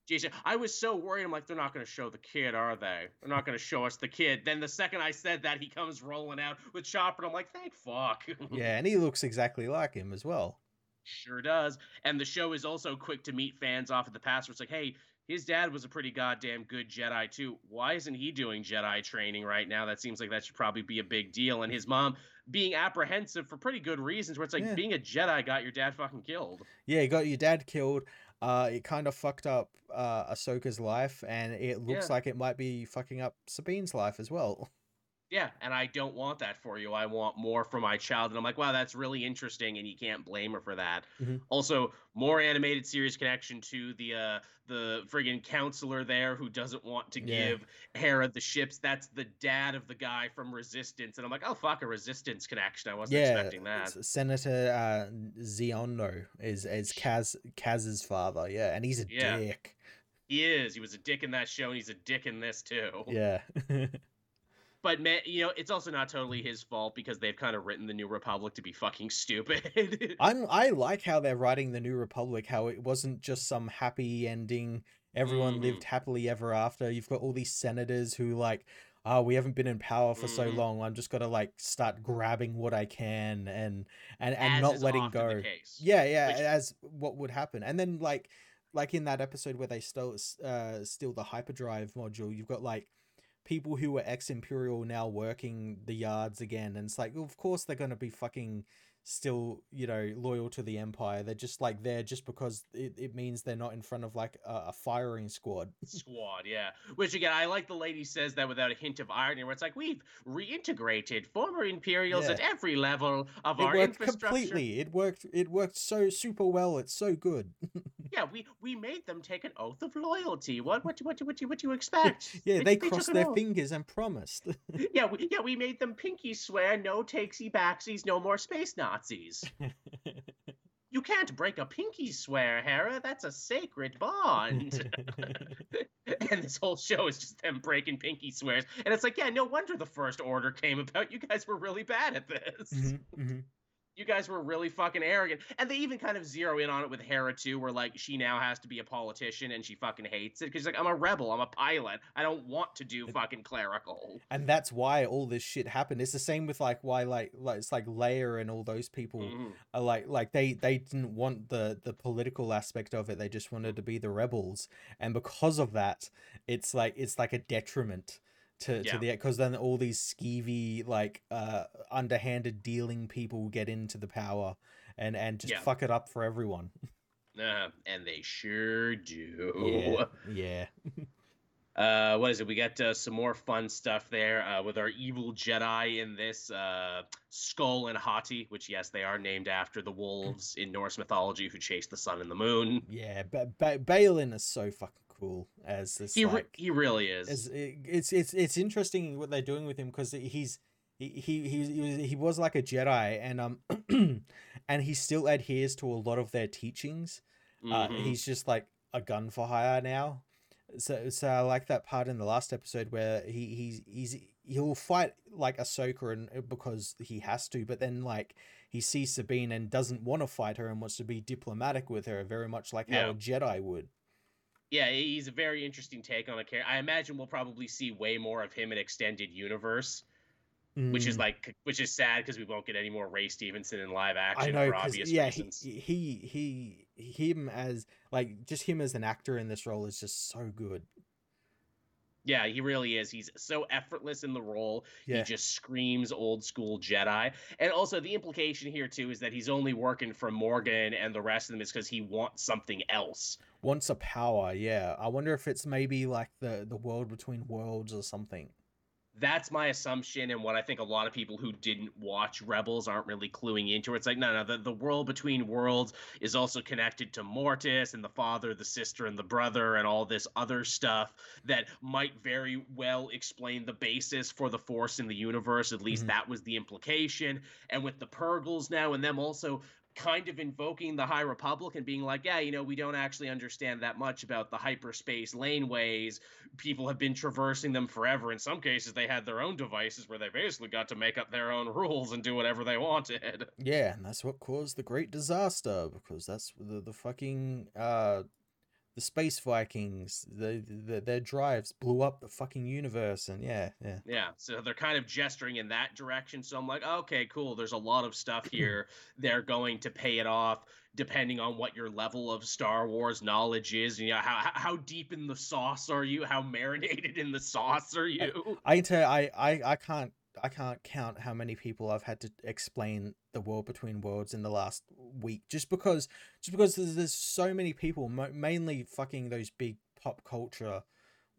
Jacen, I was so worried. I'm like, they're not going to show the kid, are they? They're not going to show us the kid. Then the second I said that, he comes rolling out with Chopper. I'm like, thank fuck. [laughs] yeah, and he looks exactly like him as well. Sure does. And the show is also quick to meet fans off of the past. Where it's like, hey, his dad was a pretty goddamn good Jedi too. Why isn't he doing Jedi training right now? That seems like that should probably be a big deal. And his mom being apprehensive for pretty good reasons. Where it's like yeah. being a Jedi got your dad fucking killed. Yeah, you got your dad killed uh, it kind of fucked up uh, Ahsoka's life, and it looks yeah. like it might be fucking up Sabine's life as well. Yeah, and I don't want that for you. I want more for my child. And I'm like, wow, that's really interesting, and you can't blame her for that. Mm-hmm. Also, more animated series connection to the uh the friggin' counselor there who doesn't want to yeah. give Hera the ships. That's the dad of the guy from Resistance. And I'm like, oh fuck, a Resistance connection. I wasn't yeah, expecting that. Senator uh Xiono is is Kaz Kaz's father, yeah, and he's a yeah. dick. He is. He was a dick in that show, and he's a dick in this too. Yeah. [laughs] but man, you know, it's also not totally his fault because they've kind of written the New Republic to be fucking stupid. [laughs] I'm I like how they're writing the New Republic, how it wasn't just some happy ending. Everyone mm. lived happily ever after. You've got all these senators who like, oh, we haven't been in power for mm. so mm-hmm. long. I'm just gonna like start grabbing what I can and and and as not letting go. Yeah, yeah, Which... as what would happen. And then like like in that episode where they stole uh steal the hyperdrive module, you've got like people who were ex Imperial now working the yards again. And it's like, well, of course they're going to be fucking still, you know, loyal to the Empire. They're just like there just because it, it means they're not in front of like a, a firing squad. [laughs] Squad, yeah. Which again, I like the lady says that without a hint of irony, where it's like we've reintegrated former Imperials yeah. at every level of it our worked infrastructure. Completely, it worked. It worked so super well. It's so good. [laughs] yeah, we we made them take an oath of loyalty. What what what what you what you expect? [laughs] yeah, they, they, they crossed their fingers and promised. yeah, we, yeah, we made them pinky swear no takesy backsies, no more space Nazis. Nazis. [laughs] you can't break a pinky swear, Hera. That's a sacred bond. [laughs] and this whole show is just them breaking pinky swears. And it's like, yeah, no wonder the First Order came about. You guys were really bad at this. Mm-hmm, mm-hmm you guys were really fucking arrogant. And they even kind of zero in on it with Hera too, where like she now has to be a politician and she fucking hates it because like I'm a rebel, I'm a pilot, I don't want to do fucking clerical. And that's why all this shit happened. It's the same with like why like like it's like Leia and all those people mm-hmm. are like like they they didn't want the the political aspect of it. They just wanted to be the rebels, and because of that, it's like it's like a detriment to yeah. to the because then all these skeevy like uh underhanded dealing people get into the power and and just yeah. fuck it up for everyone. Uh, and they sure do. Yeah. [laughs] yeah. uh, what is it? We got uh, some more fun stuff there uh, with our evil Jedi in this uh, Skoll and Hati, which yes, they are named after the wolves in Norse mythology who chase the sun and the moon. Yeah, but ba- Baylan is so fucking cool as this. He like, re- he really is. As, it's it's it's interesting what they're doing with him because he's he, he he was he was like a Jedi and um [clears throat] and he still adheres to a lot of their teachings. Uh, mm-hmm. Uh, he's just like a gun for hire now. So so I like that part in the last episode where he he's he's he'll fight like Ahsoka and uh, because he has to, but then like he sees Sabine and doesn't want to fight her and wants to be diplomatic with her, very much like yeah. how a Jedi would yeah, he's a very interesting take on a character. I imagine we'll probably see way more of him in extended universe, mm. which is mm. like which is sad because we won't get any more Ray Stevenson in live action know, for obvious yeah, reasons. He, he he him as like just him as an actor in this role is just so good. Yeah, he really is. He's so effortless in the role. Yeah. He just screams old school Jedi. And also the implication here too is that he's only working for Morgan and the rest of them is because he wants something else. Wants a power, yeah. I wonder if it's maybe like the the world between worlds or something that's my assumption and what I think a lot of people who didn't watch Rebels aren't really cluing into. It's like, no, no, the, the world between worlds is also connected to Mortis and the father, the sister, and the brother, and all this other stuff that might very well explain the basis for the Force in the universe. At least mm-hmm. that was the implication. And with the Purrgils now, and them also kind of invoking the High Republic and being like, yeah, you know, we don't actually understand that much about the hyperspace laneways. People have been traversing them forever. In some cases, they had their own devices where they basically got to make up their own rules and do whatever they wanted. Yeah, and that's what caused the great disaster because that's the the fucking uh the space Vikings, the, the, their drives blew up the fucking universe, and yeah, yeah, yeah. So they're kind of gesturing in that direction. So I'm like, okay, cool. There's a lot of stuff [clears throat] here. they're going to pay it off depending on what your level of Star Wars knowledge is. You know, how how deep in the sauce are you? How marinated in the sauce are you? I, I can tell you, I, I I can't I can't count how many people I've had to explain the world between worlds in the last week just because just because there's, there's so many people mainly fucking those big pop culture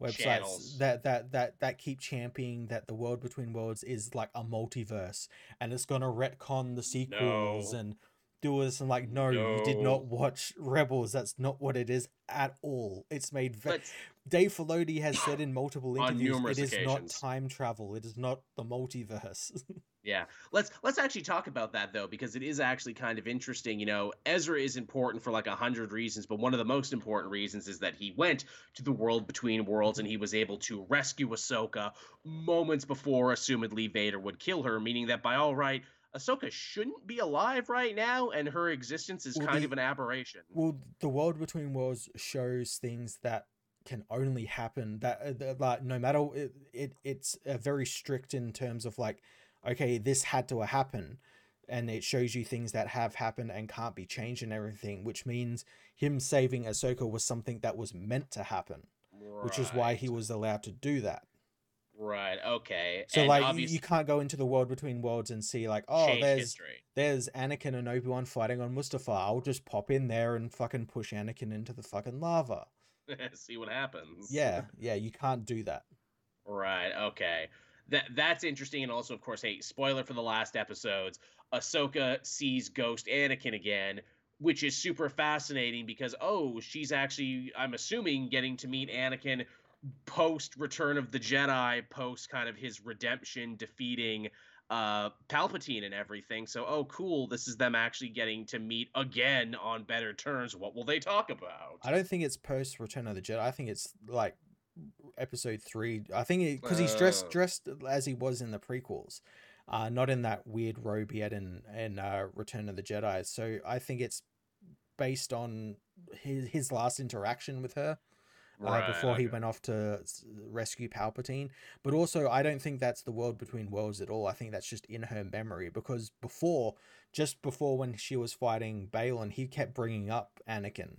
websites Channels. that that that that keep championing that the world between worlds is like a multiverse and it's gonna retcon the sequels no. and do this and like no, no, you did not watch rebels. That's not what it is at all. It's made ve- dave filoni has said in multiple interviews it is occasions. not time travel. It is not the multiverse. [laughs] Yeah. Let's let's actually talk about that though because it is actually kind of interesting. You know ezra is important for like a hundred reasons but one of the most important reasons is that he went to the world between worlds and he was able to rescue ahsoka moments before assumedly vader would kill her meaning that by all right Ahsoka shouldn't be alive right now, and her existence is well, kind the, of an aberration. Well, the world between worlds shows things that can only happen. That uh, like no matter it, it it's uh, very strict in terms of like, okay, this had to happen, and it shows you things that have happened and can't be changed and everything, which means him saving Ahsoka was something that was meant to happen, right. which is why he was allowed to do that. Right. Okay. So and like you, you, can't go into the world between worlds and see like oh there's history. there's Anakin and Obi Wan fighting on Mustafar. I'll just pop in there and fucking push Anakin into the fucking lava. [laughs] see what happens. Yeah. Yeah. You can't do that. Right. Okay. That that's interesting, and also of course, hey, spoiler for the last episodes: Ahsoka sees Ghost Anakin again, which is super fascinating because oh, she's actually I'm assuming getting to meet Anakin post Return of the Jedi, post kind of his redemption, defeating uh Palpatine and everything. So, oh, cool. This is them actually getting to meet again on better terms. What will they talk about? I don't think it's post Return of the Jedi. I think it's like episode three. I think because he's dressed dressed as he was in the prequels, uh, not in that weird robe he had in in uh, Return of the Jedi. So I think it's based on his his last interaction with her right, uh, before okay. he went off to rescue Palpatine. But also, I don't think that's the world between worlds at all. I think that's just in her memory because before, just before when she was fighting Baylan, he kept bringing up Anakin.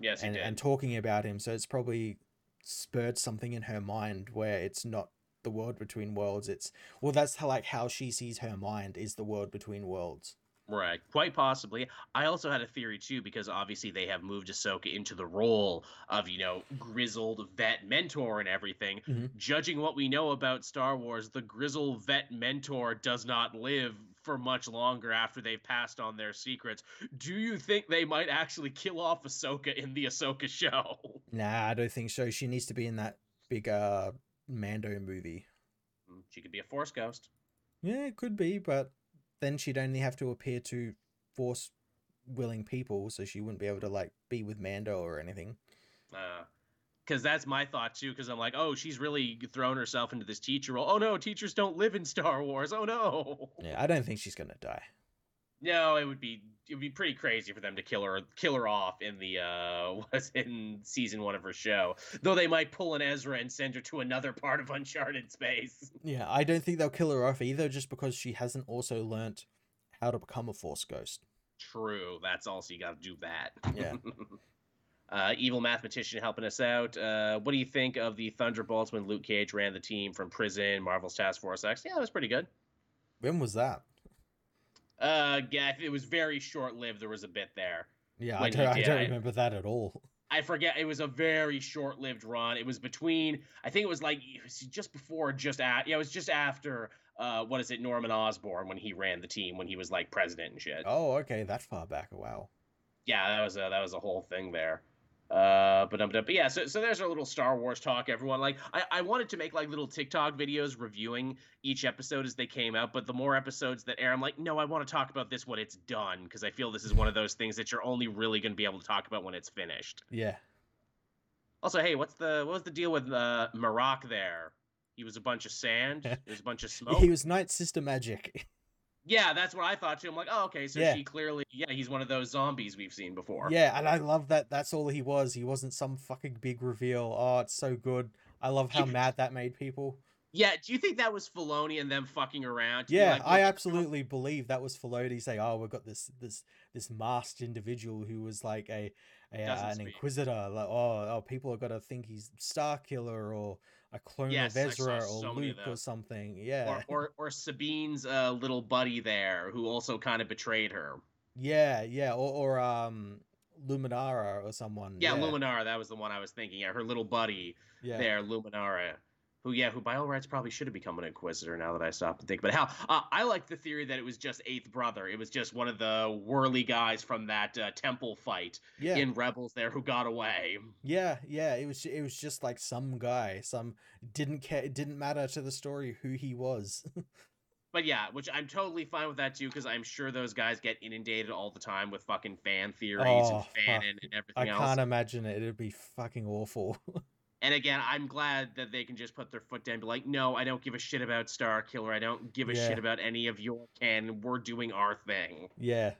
Yes, and, and talking about him. So it's probably spurred something in her mind where it's not the world between worlds. It's well, that's how, like how she sees her mind is the world between worlds. Right, quite possibly. I also had a theory too, because obviously they have moved Ahsoka into the role of, you know, grizzled vet mentor and everything. Mm-hmm. Judging what we know about Star Wars, the grizzled vet mentor does not live for much longer after they've passed on their secrets. Do you think they might actually kill off Ahsoka in the Ahsoka show? [laughs] Nah, I don't think so. She needs to be in that big uh Mando movie. Mm, she could be a Force ghost. Yeah, it could be, but then she'd only have to appear to force willing people, so she wouldn't be able to like be with Mando or anything. Uh, because that's my thought too. Because I'm like, oh, she's really thrown herself into this teacher role. Oh no, teachers don't live in Star Wars. Oh no. Yeah, I don't think she's gonna die. No, it would be it would be pretty crazy for them to kill her kill her off in the uh [laughs] was in season one of her show. Though they might pull an Ezra and send her to another part of uncharted space. [laughs] Yeah, I don't think they'll kill her off either, just because she hasn't also learnt how to become a force ghost. True, that's also you got to do that. Yeah. [laughs] Uh, evil mathematician helping us out. Uh, what do you think of the Thunderbolts when Luke Cage ran the team from prison, Marvel's Task Force X? Yeah, that was pretty good. When was that? Uh, yeah, it was very short lived. There was a bit there. Yeah, I don't, I don't remember that at all. I forget. It was a very short lived run. It was between, I think it was like it was just before, just at, yeah, it was just after. Uh, what is it, Norman Osborn when he ran the team when he was like president and shit. Oh, okay, that far back. Wow. Yeah, that was a that was a whole thing there. Uh, but, um, but yeah, so, so there's our little Star Wars talk, everyone. Like, I, I wanted to make like little TikTok videos reviewing each episode as they came out, but the more episodes that air, I'm like, no, I want to talk about this when it's done because I feel this is one of those things that you're only really going to be able to talk about when it's finished. Yeah. Also, hey, what's the what was the deal with uh, Marrok there? He was a bunch of sand. [laughs] There's a bunch of smoke. he was Night Sister magic. [laughs] Yeah, that's what I thought too. I'm like, oh, okay, so yeah. she clearly, yeah, he's one of those zombies we've seen before. Yeah, and I love that. That's all he was. He wasn't some fucking big reveal. Oh, it's so good. I love how mad that made people. Yeah, do you think that was Filoni and them fucking around? Yeah, like, I absolutely believe that was Filoni saying, "Oh, we've got this this this masked individual who was like a, a uh, an speak. inquisitor. Like, oh, oh, people are gonna think he's Starkiller or a clone yes, of Ezra or so Luke or something. Yeah. Or or, or Sabine's uh, little buddy there who also kind of betrayed her. Yeah, yeah. Or, or um Luminara or someone. Yeah, yeah, Luminara, that was the one I was thinking. Yeah, her little buddy yeah. there, Luminara who yeah, who by all rights probably should have become an inquisitor now that I stop and think. But how uh, I like the theory that it was just Eighth Brother. It was just one of the whirly guys from that uh, temple fight yeah. in Rebels there who got away. Yeah, yeah. It was it was just like some guy. Some didn't care. It didn't matter to the story who he was. [laughs] but yeah, which I'm totally fine with that too, because I'm sure those guys get inundated all the time with fucking fan theories oh, and fan and, everything I else. I can't imagine it. It'd be fucking awful. [laughs] And again, I'm glad that they can just put their foot down and be like, no, I don't give a shit about Star Killer. I don't give a yeah. shit about any of your canon. We're doing our thing. Yeah.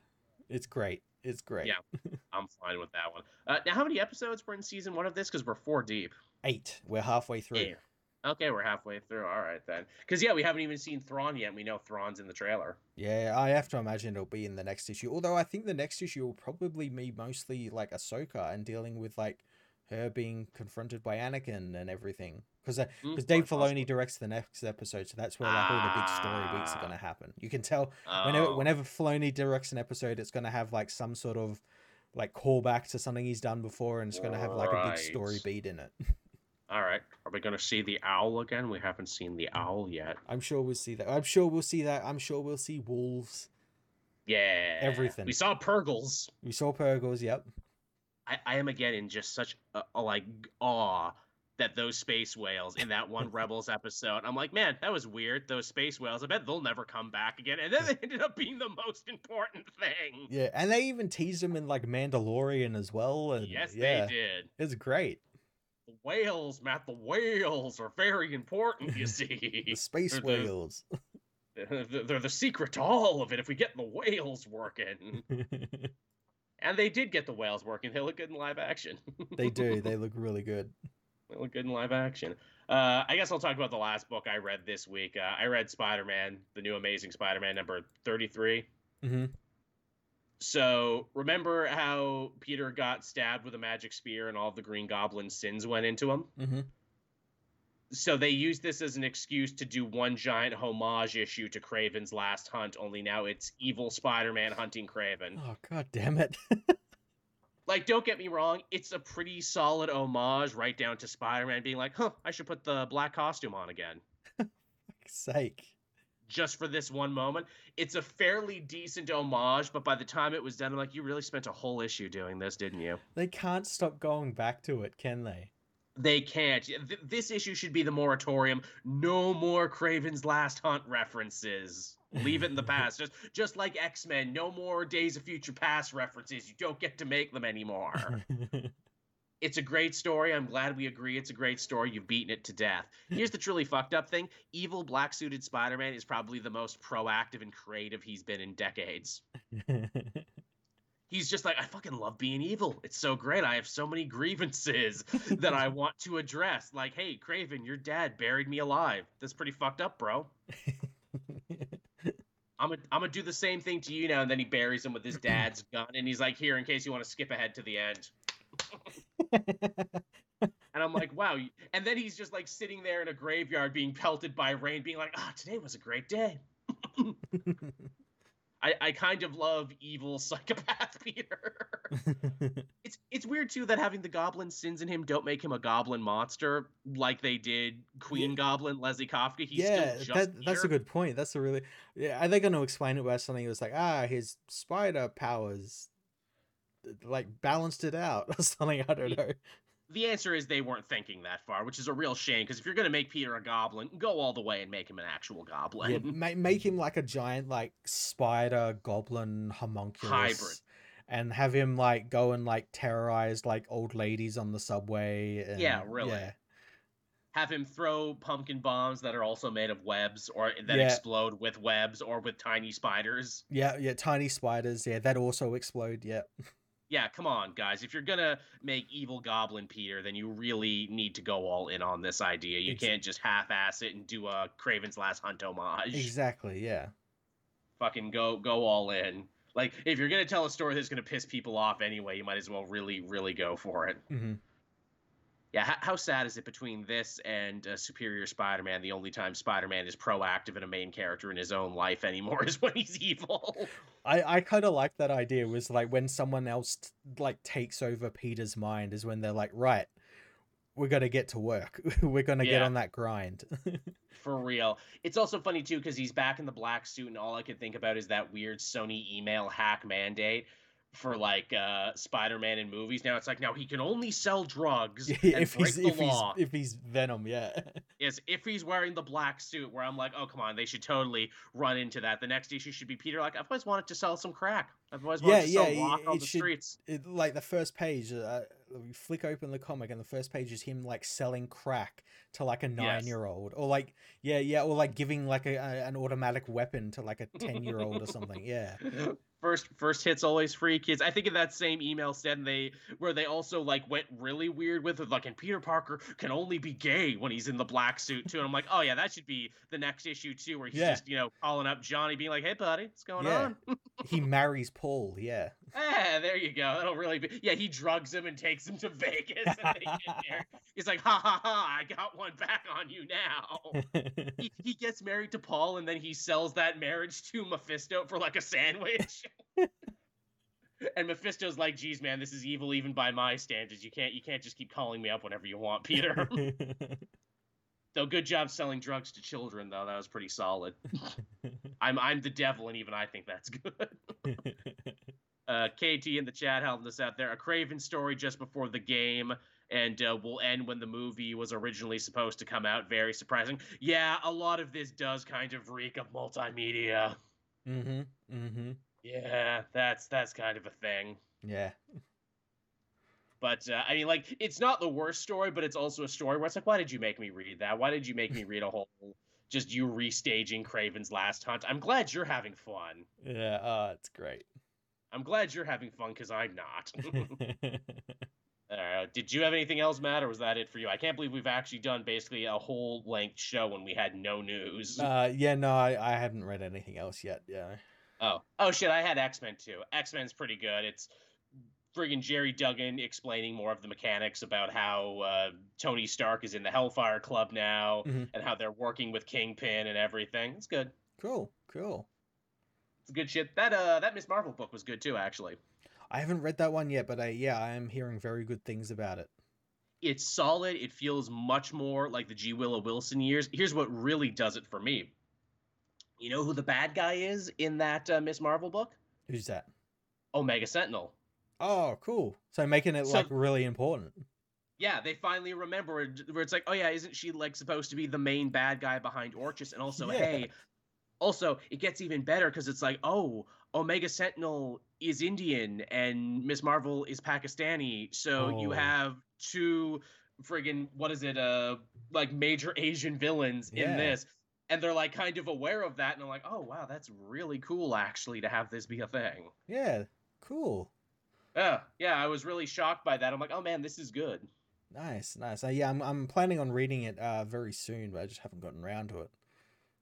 It's great. It's great. Yeah. [laughs] I'm fine with that one. Uh, now, how many episodes were in season one of this? Because we're four deep. Eight. We're halfway through. Eight. Okay, we're halfway through. All right, then. Because, yeah, we haven't even seen Thrawn yet. we know Thrawn's in the trailer. Yeah, I have to imagine it'll be in the next issue. Although I think the next issue will probably be mostly like Ahsoka and dealing with like her being confronted by Anakin and everything. Because because uh, mm, Dave Filoni directs the next episode, so that's where like all the big story beats are going to ah. happen. You can tell oh. whenever whenever Filoni directs an episode, it's going to have like some sort of like callback to something he's done before, and it's going to have like a big story beat in it. [laughs] All right. Are we going to see the owl again? We haven't seen the owl yet. I'm sure we'll see that. I'm sure we'll see that. I'm sure we'll see wolves. Yeah. Everything. We saw Purrgils. We saw Purrgils, yep. I, I am again in just such a, a like awe that those space whales in that one [laughs] Rebels episode. I'm like, man, that was weird. Those space whales. I bet they'll never come back again. And then they [laughs] ended up being the most important thing. Yeah, and they even teased them in like Mandalorian as well. And, yes, yeah, they did. It's great. The whales, Matt. The whales are very important. You [laughs] see, the space they're whales. The, they're the secret to all of it. If we get the whales working. And they did get the whales working. They look good in live action. they do. [laughs] They look really good. They look good in live action. Uh, I guess I'll talk about the last book I read this week. Uh, I read Spider Man, the new Amazing Spider Man, number 33. Mm-hmm. So remember how Peter got stabbed with a magic spear and all the Green Goblin sins went into him? Mm-hmm so they use this as an excuse to do one giant homage issue to Kraven's Last Hunt. Only now it's evil Spider-Man hunting Kraven. Oh god damn it! [laughs] like, don't get me wrong, it's a pretty solid homage, right down to Spider-Man being like, "Huh, I should put the black costume on again." [laughs] sake. Just for this one moment, it's a fairly decent homage, but by the time it was done, I'm like, you really spent a whole issue doing this, didn't you? They can't stop going back to it, can they? They can't. This issue should be the moratorium. No more Kraven's Last Hunt references. Leave it in the [laughs] past. Just just like X Men, no more Days of Future Past references. You don't get to make them anymore. [laughs] it's a great story. I'm glad we agree it's a great story. You've beaten it to death. Here's the truly fucked up thing evil black suited Spider Man is probably the most proactive and creative he's been in decades [laughs] he's just like, I fucking love being evil. It's so great. I have so many grievances [laughs] that I want to address. Like, hey, Kraven, your dad buried me alive. That's pretty fucked up, bro. [laughs] I'm gonna I'm gonna do the same thing to you now. And then he buries him with his dad's [clears throat] gun, and he's like, "Here, in case you want to skip ahead to the end." [laughs] and I'm like, wow. And then he's just like sitting there in a graveyard being pelted by rain, being like, ah, oh, today was a great day. I, I kind of love evil [laughs] psychopath Peter. [laughs] it's it's weird too that having the goblin sins in him don't make him a goblin monster like they did Queen yeah. Goblin Leslie Kafka. He's yeah, that, that's a good point. That's a really yeah. Are they going to explain it by something was like ah his spider powers like balanced it out [laughs] or something? I don't know the answer is they weren't thinking that far, which is a real shame. Because if you're gonna make Peter a goblin, go all the way and make him an actual goblin. Yeah, make, make him like a giant like spider goblin homunculus hybrid, and have him like go and like terrorize like old ladies on the subway. And, yeah, really. Yeah. Have him throw pumpkin bombs that are also made of webs or that yeah. explode with webs or with tiny spiders. Yeah, yeah, tiny spiders. Yeah, that also explode. Yeah. [laughs] yeah, come on, guys. If you're gonna make evil Goblin Peter, then you really need to go all in on this idea. You can't just half-ass it and do a Kraven's Last Hunt homage. Exactly. Yeah. Fucking go go all in. Like if you're gonna tell a story that's gonna piss people off anyway, you might as well really really go for it. Mm-hmm yeah, how, how, sad is it between this and uh, Superior Spider-Man? The only time Spider-Man is proactive and a main character in his own life anymore [laughs] is when he's evil. I I kind of like that idea. Was like when someone else t- like takes over Peter's mind is when they're like, right, we're gonna get to work. [laughs] we're gonna yeah. get on that grind. [laughs] For real. It's also funny too because he's back in the black suit, and all I could think about is that weird Sony email hack mandate for like uh Spider-Man in movies. Now it's like now he can only sell drugs [laughs] if he's if law. he's if he's Venom, yeah. [laughs] yes, if he's wearing the black suit where I'm like, "Oh, come on, they should totally run into that." The next issue should be Peter like, "I've always wanted to sell some crack. I've always wanted yeah, to sell yeah, rock on the should, streets." It, like the first page, uh, we flick open the comic and the first page is him like selling crack to like a 9-year-old or like yeah, yeah, or like giving like a, a an automatic weapon to like a 10-year-old or something. Yeah. [laughs] first first hits always free kids i think in that same email said they where they also like went really weird with it like and peter parker can only be gay when he's in the black suit too and i'm like oh yeah that should be the next issue too where he's yeah. just you know calling up johnny being like hey buddy what's going yeah. on [laughs] he marries paul yeah ah there you go that'll really be yeah he drugs him and takes him to [laughs] vegas [laughs] he's like ha ha ha i got one back on you now [laughs] he, he gets married to paul and then he sells that marriage to mephisto for like a sandwich and Mephisto's like, "Geez, man, this is evil even by my standards. You can't, you can't just keep calling me up whenever you want, Peter." though, good job selling drugs to children, though. That was pretty solid. I'm, I'm the devil, and even I think that's good. Uh, KT in the chat helping us out there. A Kraven story just before the game, and uh, will end when the movie was originally supposed to come out. Very surprising. Yeah, a lot of this does kind of reek of multimedia. Mm-hmm. Mm-hmm. Yeah, that's that's kind of a thing. Yeah. But uh, I mean, like, it's not the worst story, but it's also a story where it's like, why did you make me read that? Why did you make me read a whole just you restaging Kraven's Last Hunt? I'm glad you're having fun. Yeah, uh, it's great. I'm glad you're having fun because I'm not. [laughs] [laughs] uh, did you have anything else, Matt, or was that it for you? I can't believe we've actually done basically a whole length show when we had no news. Uh, yeah, no, I, I haven't read anything else yet. Yeah. Oh, oh shit! I had X Men too. X Men's pretty good. It's friggin' Gerry Duggan explaining more of the mechanics about how uh, Tony Stark is in the Hellfire Club now, mm-hmm. and how they're working with Kingpin and everything. It's good. Cool, cool. Good shit. That uh, that Miss Marvel book was good too, actually. I haven't read that one yet, but I yeah, I am hearing very good things about it. It's solid. It feels much more like the G. Willow Wilson years. Here's what really does it for me you know who the bad guy is in that uh, Miss Marvel book? Who's that? Omega Sentinel. Oh, cool. So making it so, like really important. Yeah, they finally remember where it's like, oh yeah, isn't she like supposed to be the main bad guy behind Orchis? And also, yeah. hey, also it gets even better because it's like, oh, Omega Sentinel is Indian and Miss Marvel is Pakistani, so oh. you have two friggin' what is it, uh, like major [laughs] Asian villains yeah. in this and they're like kind of aware of that and I'm like, "Oh, wow, that's really cool actually to have this be a thing." Yeah, cool. Yeah, yeah, I was really shocked by that. I'm like, "Oh man, this is good." Nice, nice. Uh, yeah, I'm I'm planning on reading it uh very soon, but I just haven't gotten around to it.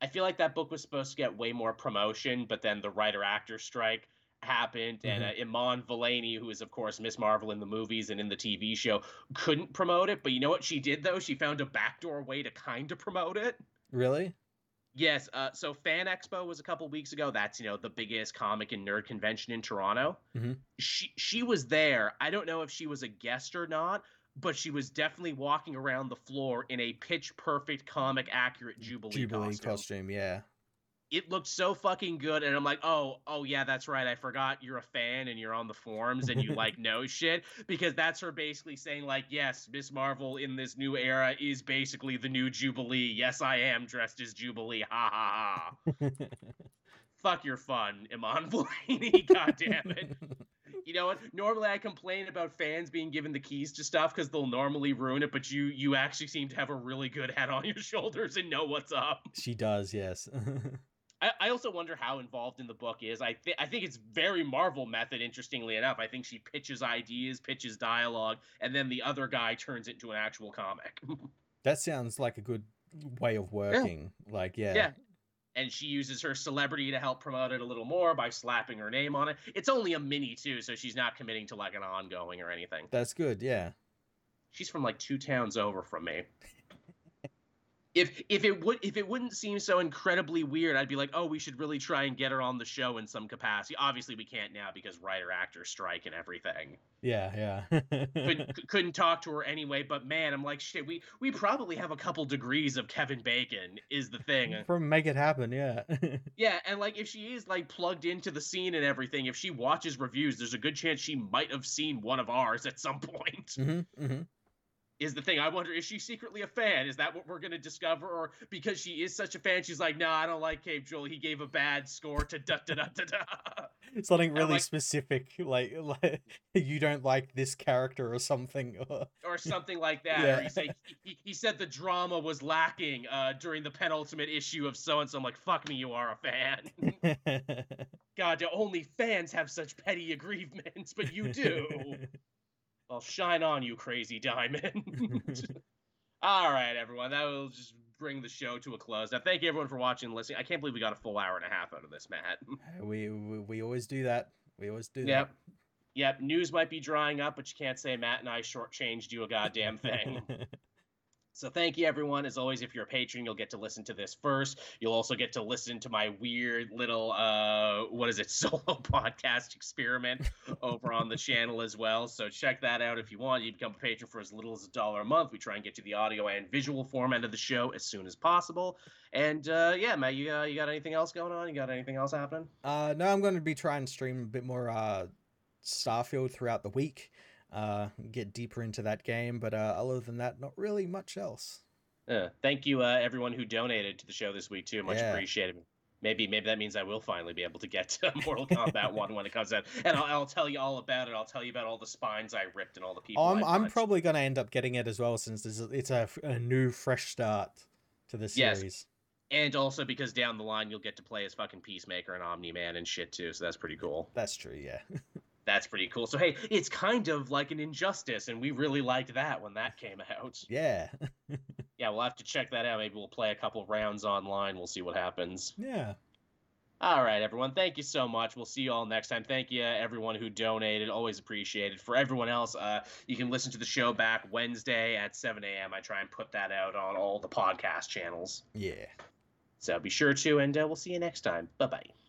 I feel like that book was supposed to get way more promotion, but then the writer actor strike happened, mm-hmm. and uh, Iman Vellani, who is of course Miss Marvel in the movies and in the TV show, couldn't promote it. But you know what she did though? She found a backdoor way to kind of promote it. Really? Yes. Uh, so Fan Expo was a couple weeks ago. That's you know the biggest comic and nerd convention in Toronto. Mm-hmm. She she was there. I don't know if she was a guest or not, but she was definitely walking around the floor in a pitch perfect comic accurate Jubilee, Jubilee costume. costume. Yeah it looked so fucking good and i'm like oh oh yeah that's right i forgot you're a fan and you're on the forums and you [laughs] like know shit because that's her basically saying like yes miss marvel in this new era is basically the new jubilee yes i am dressed as jubilee ha ha ha [laughs] fuck your fun iman god damn it you know what normally i complain about fans being given the keys to stuff because they'll normally ruin it but you you actually seem to have a really good head on your [laughs] shoulders and know what's up she does yes [laughs] I, I also wonder how involved in the book is. I think I think it's very Marvel method. Interestingly enough, I think she pitches ideas, pitches dialogue, and then the other guy turns it into an actual comic. [laughs] that sounds like a good way of working. Yeah. Like, yeah. Yeah. And she uses her celebrity to help promote it a little more by slapping her name on it. It's only a mini too, so she's not committing to like an ongoing or anything. That's good, yeah. She's from like two towns over from me if if it would if it wouldn't seem so incredibly weird, I'd be like, oh, we should really try and get her on the show in some capacity. Obviously, we can't now because writer actor strike and everything. Yeah, yeah. couldn't [laughs] couldn't talk to her anyway. But man, I'm like, shit. We we probably have a couple degrees of Kevin Bacon is the thing. From make it happen, yeah. [laughs] yeah, and like if she is like plugged into the scene and everything, if she watches reviews, there's a good chance she might have seen one of ours at some point. Mm-hmm, mm-hmm is the thing. I wonder is she secretly a fan? Is that what we're gonna discover, or because she is such a fan, she's like, no, nah, I don't like Caped Joel. He gave a bad score to da da da da da. [laughs] Something really like, specific, like, [laughs] like you don't like this character or something, or, [laughs] or something like that. Yeah. Or he, say, he, he, said the drama was lacking uh, during the penultimate issue of so and so. I'm like, fuck me, you are a fan. God, only fans have such petty aggrievements, but you do. Well, shine on, you crazy diamond. [laughs] [laughs] All right, everyone. That will just bring the show to a close. Now, thank you everyone for watching and listening. I can't believe we got a full hour and a half out of this, Matt. [laughs] we, we, we always do that. We always do that. yep. that. Yep. News might be drying up, but you can't say Matt and I shortchanged you a goddamn thing. So thank you, everyone. As always, if you're a patron, you'll get to listen to this first. You'll also get to listen to my weird little uh, what is it, [laughs] solo podcast experiment over on the [laughs] channel as well. So check that out if you want. You become a patron for as little as a dollar a month. We try and get you the audio and visual format of the show as soon as possible. And uh, yeah, Matt, you uh, you got anything else going on? You got anything else happening? Uh, no, I'm going to be trying to stream a bit more uh, Starfield throughout the week uh, get deeper into that game. But uh, other than that, not really much else. Uh, thank you, uh, everyone who donated to the show this week too. Much yeah. appreciated. Maybe maybe that means I will finally be able to get to [laughs] Mortal Kombat One when it comes out, and I'll, I'll, tell you all about it. I'll tell you about all the spines I ripped and all the people. I'm I'm probably gonna end up getting it as well since it's a, a new fresh start to the series. Yes. And also because down the line you'll get to play as fucking Peacemaker and Omni Man and shit too, so that's pretty cool. That's true, yeah. [laughs] that's pretty cool. So hey, it's kind of like an injustice, and we really liked that when that came out. [laughs] Yeah. [laughs] yeah, we'll have to check that out. Maybe we'll play a couple rounds online. We'll see what happens. Yeah. All right, everyone. Thank you so much. We'll see you all next time. Thank you, everyone who donated. Always appreciated. For everyone else, uh, you can listen to the show back Wednesday at 7 a.m. I try and put that out on all the podcast channels. Yeah. So be sure to, and uh, we'll see you next time. Bye bye.